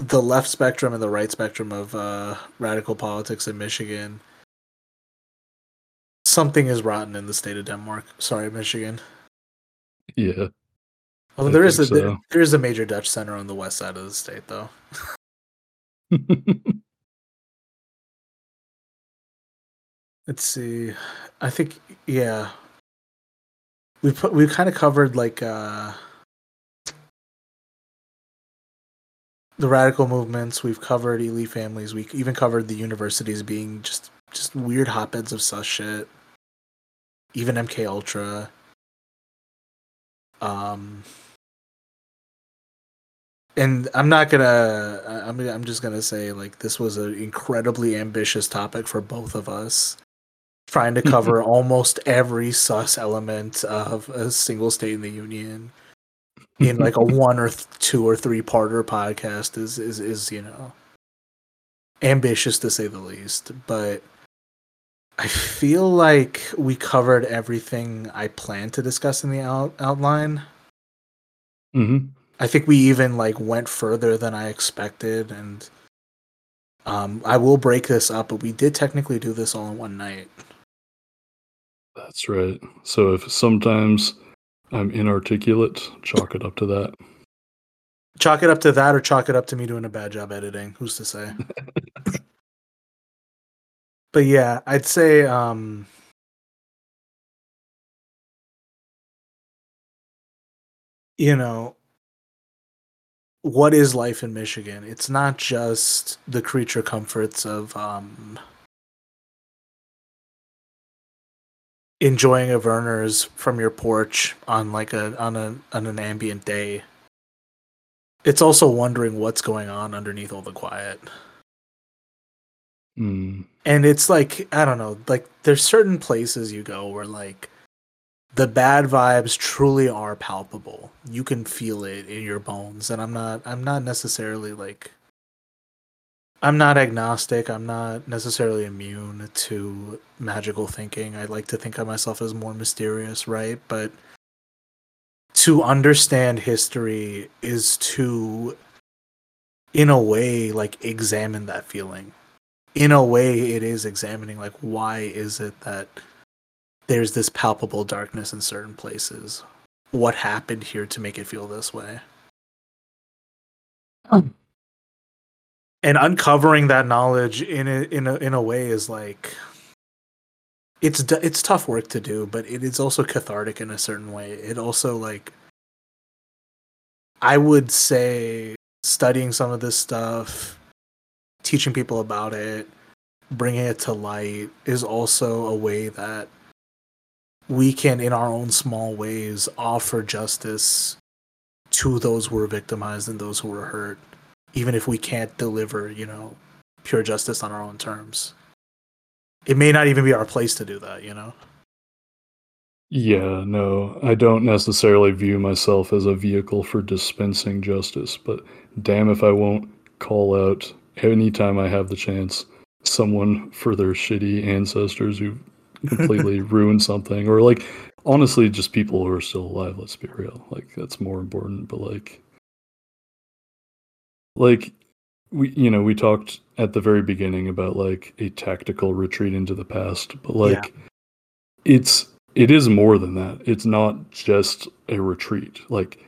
the left spectrum and the right spectrum of uh radical politics in Michigan, something is rotten in the state of Denmark. Sorry, Michigan. Yeah. Although I there is a so. there is a major Dutch center on the west side of the state though. [laughs] Let's see. I think yeah. We put we kind of covered like uh the radical movements. We've covered elite families. We even covered the universities being just just weird hotbeds of sus shit. Even MK Ultra. Um and I'm not gonna. I'm. I'm just gonna say like this was an incredibly ambitious topic for both of us, trying to cover [laughs] almost every sus element of a single state in the union in like a [laughs] one or th- two or three parter podcast is is is you know ambitious to say the least. But I feel like we covered everything I planned to discuss in the out- outline. hmm I think we even like went further than I expected, and um, I will break this up, but we did technically do this all in one night. That's right. So if sometimes I'm inarticulate, chalk it up to that. Chalk it up to that, or chalk it up to me doing a bad job editing. Who's to say? [laughs] but yeah, I'd say um, you know what is life in Michigan? It's not just the creature comforts of um, enjoying a Vernors from your porch on like a on a on an ambient day. It's also wondering what's going on underneath all the quiet. Mm. And it's like I don't know, like there's certain places you go where like the bad vibes truly are palpable. You can feel it in your bones and I'm not I'm not necessarily like I'm not agnostic. I'm not necessarily immune to magical thinking. I like to think of myself as more mysterious, right? But to understand history is to in a way like examine that feeling. In a way it is examining like why is it that there's this palpable darkness in certain places. What happened here to make it feel this way? Hmm. And uncovering that knowledge in a, in a in a way is like it's it's tough work to do, but it is also cathartic in a certain way. It also like I would say studying some of this stuff, teaching people about it, bringing it to light is also a way that we can, in our own small ways, offer justice to those who were victimized and those who were hurt, even if we can't deliver, you know, pure justice on our own terms. It may not even be our place to do that, you know? Yeah, no, I don't necessarily view myself as a vehicle for dispensing justice, but damn if I won't call out anytime I have the chance someone for their shitty ancestors who completely [laughs] ruined something or like honestly just people who are still alive let's be real like that's more important but like like we you know we talked at the very beginning about like a tactical retreat into the past but like yeah. it's it is more than that. It's not just a retreat. Like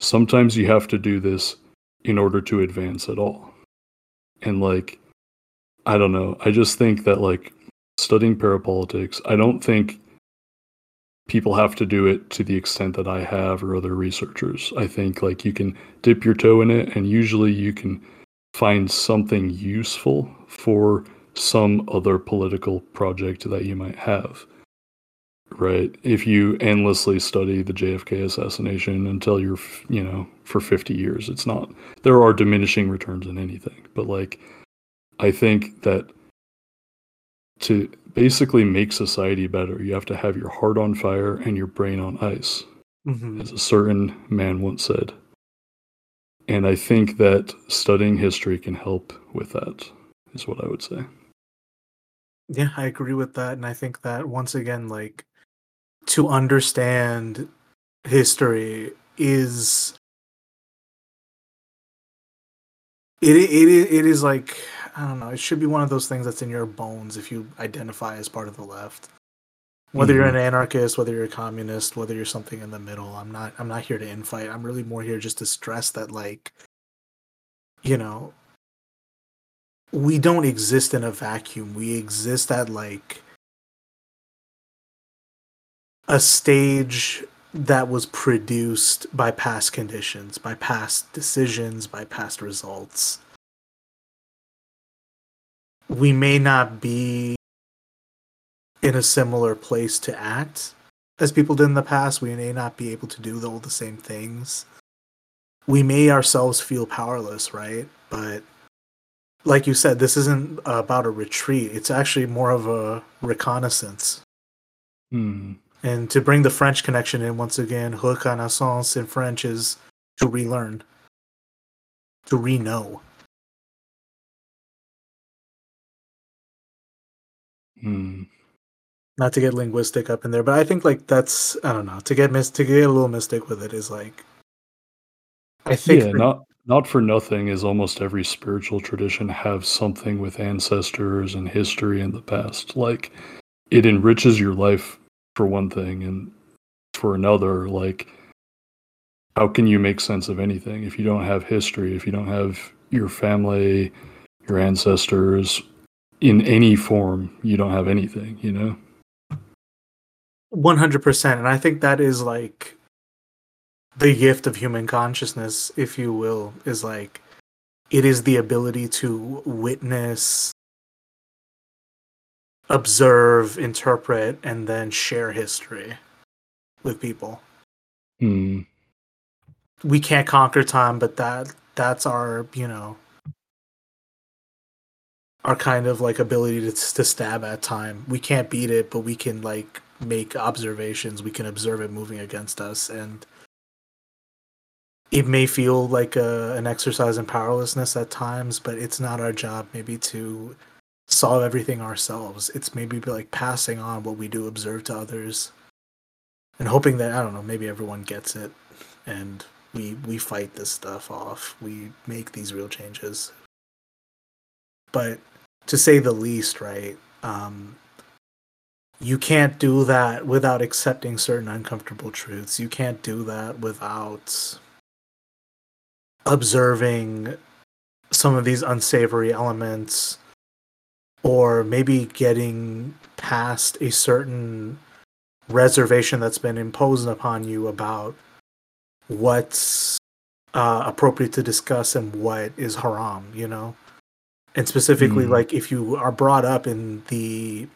sometimes you have to do this in order to advance at all. And like i don't know. I just think that like studying parapolitics i don't think people have to do it to the extent that i have or other researchers. I think like you can dip your toe in it and usually you can find something useful for some other political project that you might have right? If you endlessly study the jfk assassination until you're you know for 50 years it's not there are diminishing returns in anything. But like i think that to basically make society better you have to have your heart on fire and your brain on ice mm-hmm. as a certain man once said and i think that studying history can help with that is what i would say yeah i agree with that and i think that once again like to understand history is it it it is like I don't know. It should be one of those things that's in your bones if you identify as part of the left. Whether mm-hmm. you're an anarchist, whether you're a communist, whether you're something in the middle, I'm not. I'm not here to infight. I'm really more here just to stress that, like, you know, we don't exist in a vacuum. We exist at like a stage that was produced by past conditions, by past decisions, by past results. We may not be in a similar place to act as people did in the past. We may not be able to do all the same things. We may ourselves feel powerless, right? But like you said, this isn't about a retreat. It's actually more of a reconnaissance. Hmm. And to bring the French connection in once again, reconnaissance in French is to relearn, to re know. Hmm. Not to get linguistic up in there, but I think like that's I don't know to get mis- to get a little mystic with it is like I think yeah, not not for nothing is almost every spiritual tradition have something with ancestors and history in the past. Like it enriches your life for one thing and for another like how can you make sense of anything if you don't have history if you don't have your family your ancestors in any form you don't have anything you know 100% and i think that is like the gift of human consciousness if you will is like it is the ability to witness observe, interpret, and then share history with people. Hmm. We can't conquer time, but that that's our you know our kind of like ability to to stab at time. We can't beat it, but we can like make observations. We can observe it moving against us, and it may feel like a, an exercise in powerlessness at times, but it's not our job maybe to solve everything ourselves. It's maybe like passing on what we do observe to others and hoping that I don't know, maybe everyone gets it and we we fight this stuff off. We make these real changes. But to say the least, right? Um you can't do that without accepting certain uncomfortable truths. You can't do that without observing some of these unsavory elements or maybe getting past a certain reservation that's been imposed upon you about what's uh, appropriate to discuss and what is haram, you know? And specifically, mm. like if you are brought up in the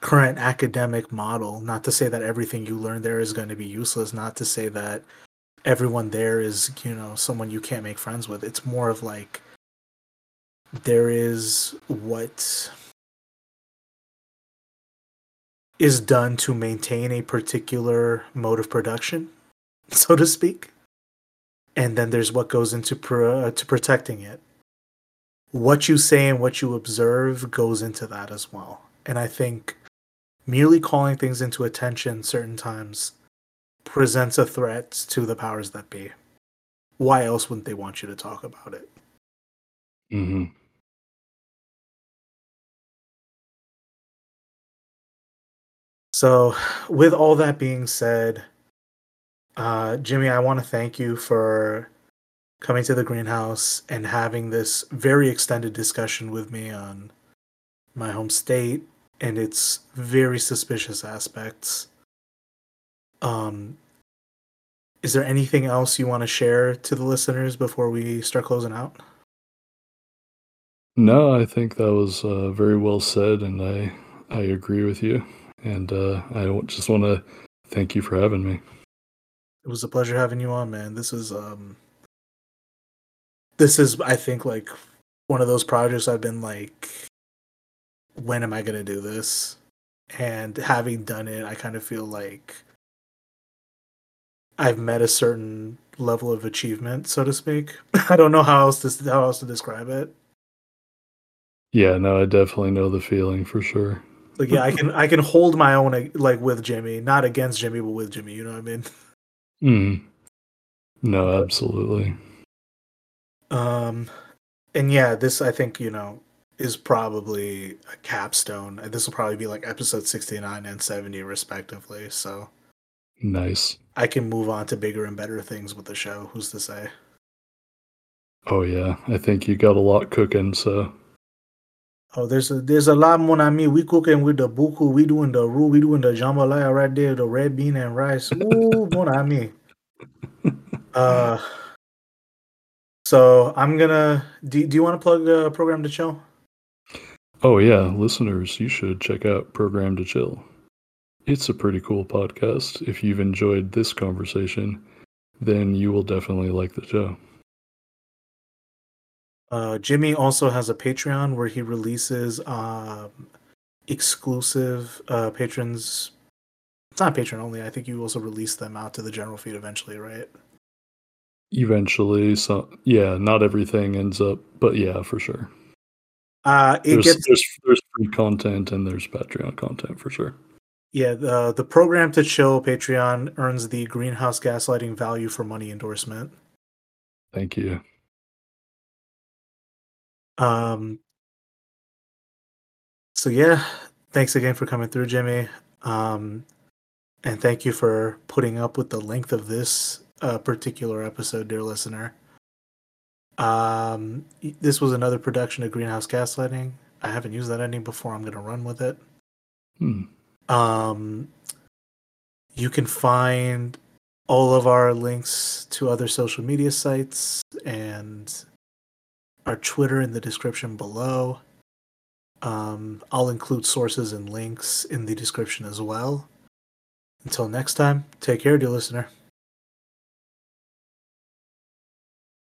current academic model. Not to say that everything you learn there is going to be useless. Not to say that everyone there is you know someone you can't make friends with. It's more of like there is what is done to maintain a particular mode of production, [laughs] so to speak. And then there's what goes into pro- uh, to protecting it. What you say and what you observe goes into that as well. And I think merely calling things into attention certain times presents a threat to the powers that be. Why else wouldn't they want you to talk about it? Mm-hmm. So, with all that being said, uh, Jimmy, I want to thank you for coming to the greenhouse and having this very extended discussion with me on my home state and its very suspicious aspects. Um, is there anything else you want to share to the listeners before we start closing out? No, I think that was uh, very well said, and I I agree with you. And uh, I just want to thank you for having me. It was a pleasure having you on, man. This is um this is I think like one of those projects I've been like when am I going to do this? And having done it, I kind of feel like I've met a certain level of achievement, so to speak. [laughs] I don't know how else to how else to describe it. Yeah, no, I definitely know the feeling for sure. Like yeah, I can I can hold my own like with Jimmy, not against Jimmy, but with Jimmy. You know what I mean? Mm. No, absolutely. Um, and yeah, this I think you know is probably a capstone. This will probably be like episode sixty nine and seventy respectively. So Nice. I can move on to bigger and better things with the show. Who's to say? Oh yeah, I think you got a lot cooking. So Oh, there's a there's a lot more. I mean, we cooking with the buku, we doing the roux, we doing the jambalaya right there, the red bean and rice. Ooh, more I mean. [laughs] Uh, so I'm gonna. Do, do you want to plug a Programmed to Chill? Oh yeah, listeners, you should check out Programmed to Chill. It's a pretty cool podcast. If you've enjoyed this conversation, then you will definitely like the show. Uh, Jimmy also has a Patreon where he releases um, exclusive uh, patrons. It's not patron only. I think you also release them out to the general feed eventually, right? Eventually, so yeah, not everything ends up, but yeah, for sure. Uh, it There's, gets there's there's free content and there's Patreon content for sure. yeah. The the Programmed to Chill Patreon earns the greenhouse gaslighting value for money endorsement. Thank you. Um. So yeah, thanks again for coming through, Jimmy. Um, and thank you for putting up with the length of this uh, particular episode, dear listener. Um, this was another production of Greenhouse Gaslighting. I haven't used that ending before. I'm gonna run with it. Hmm. Um, you can find all of our links to other social media sites and our Twitter in the description below. Um, I'll include sources and links in the description as well. Until next time, take care, dear listener.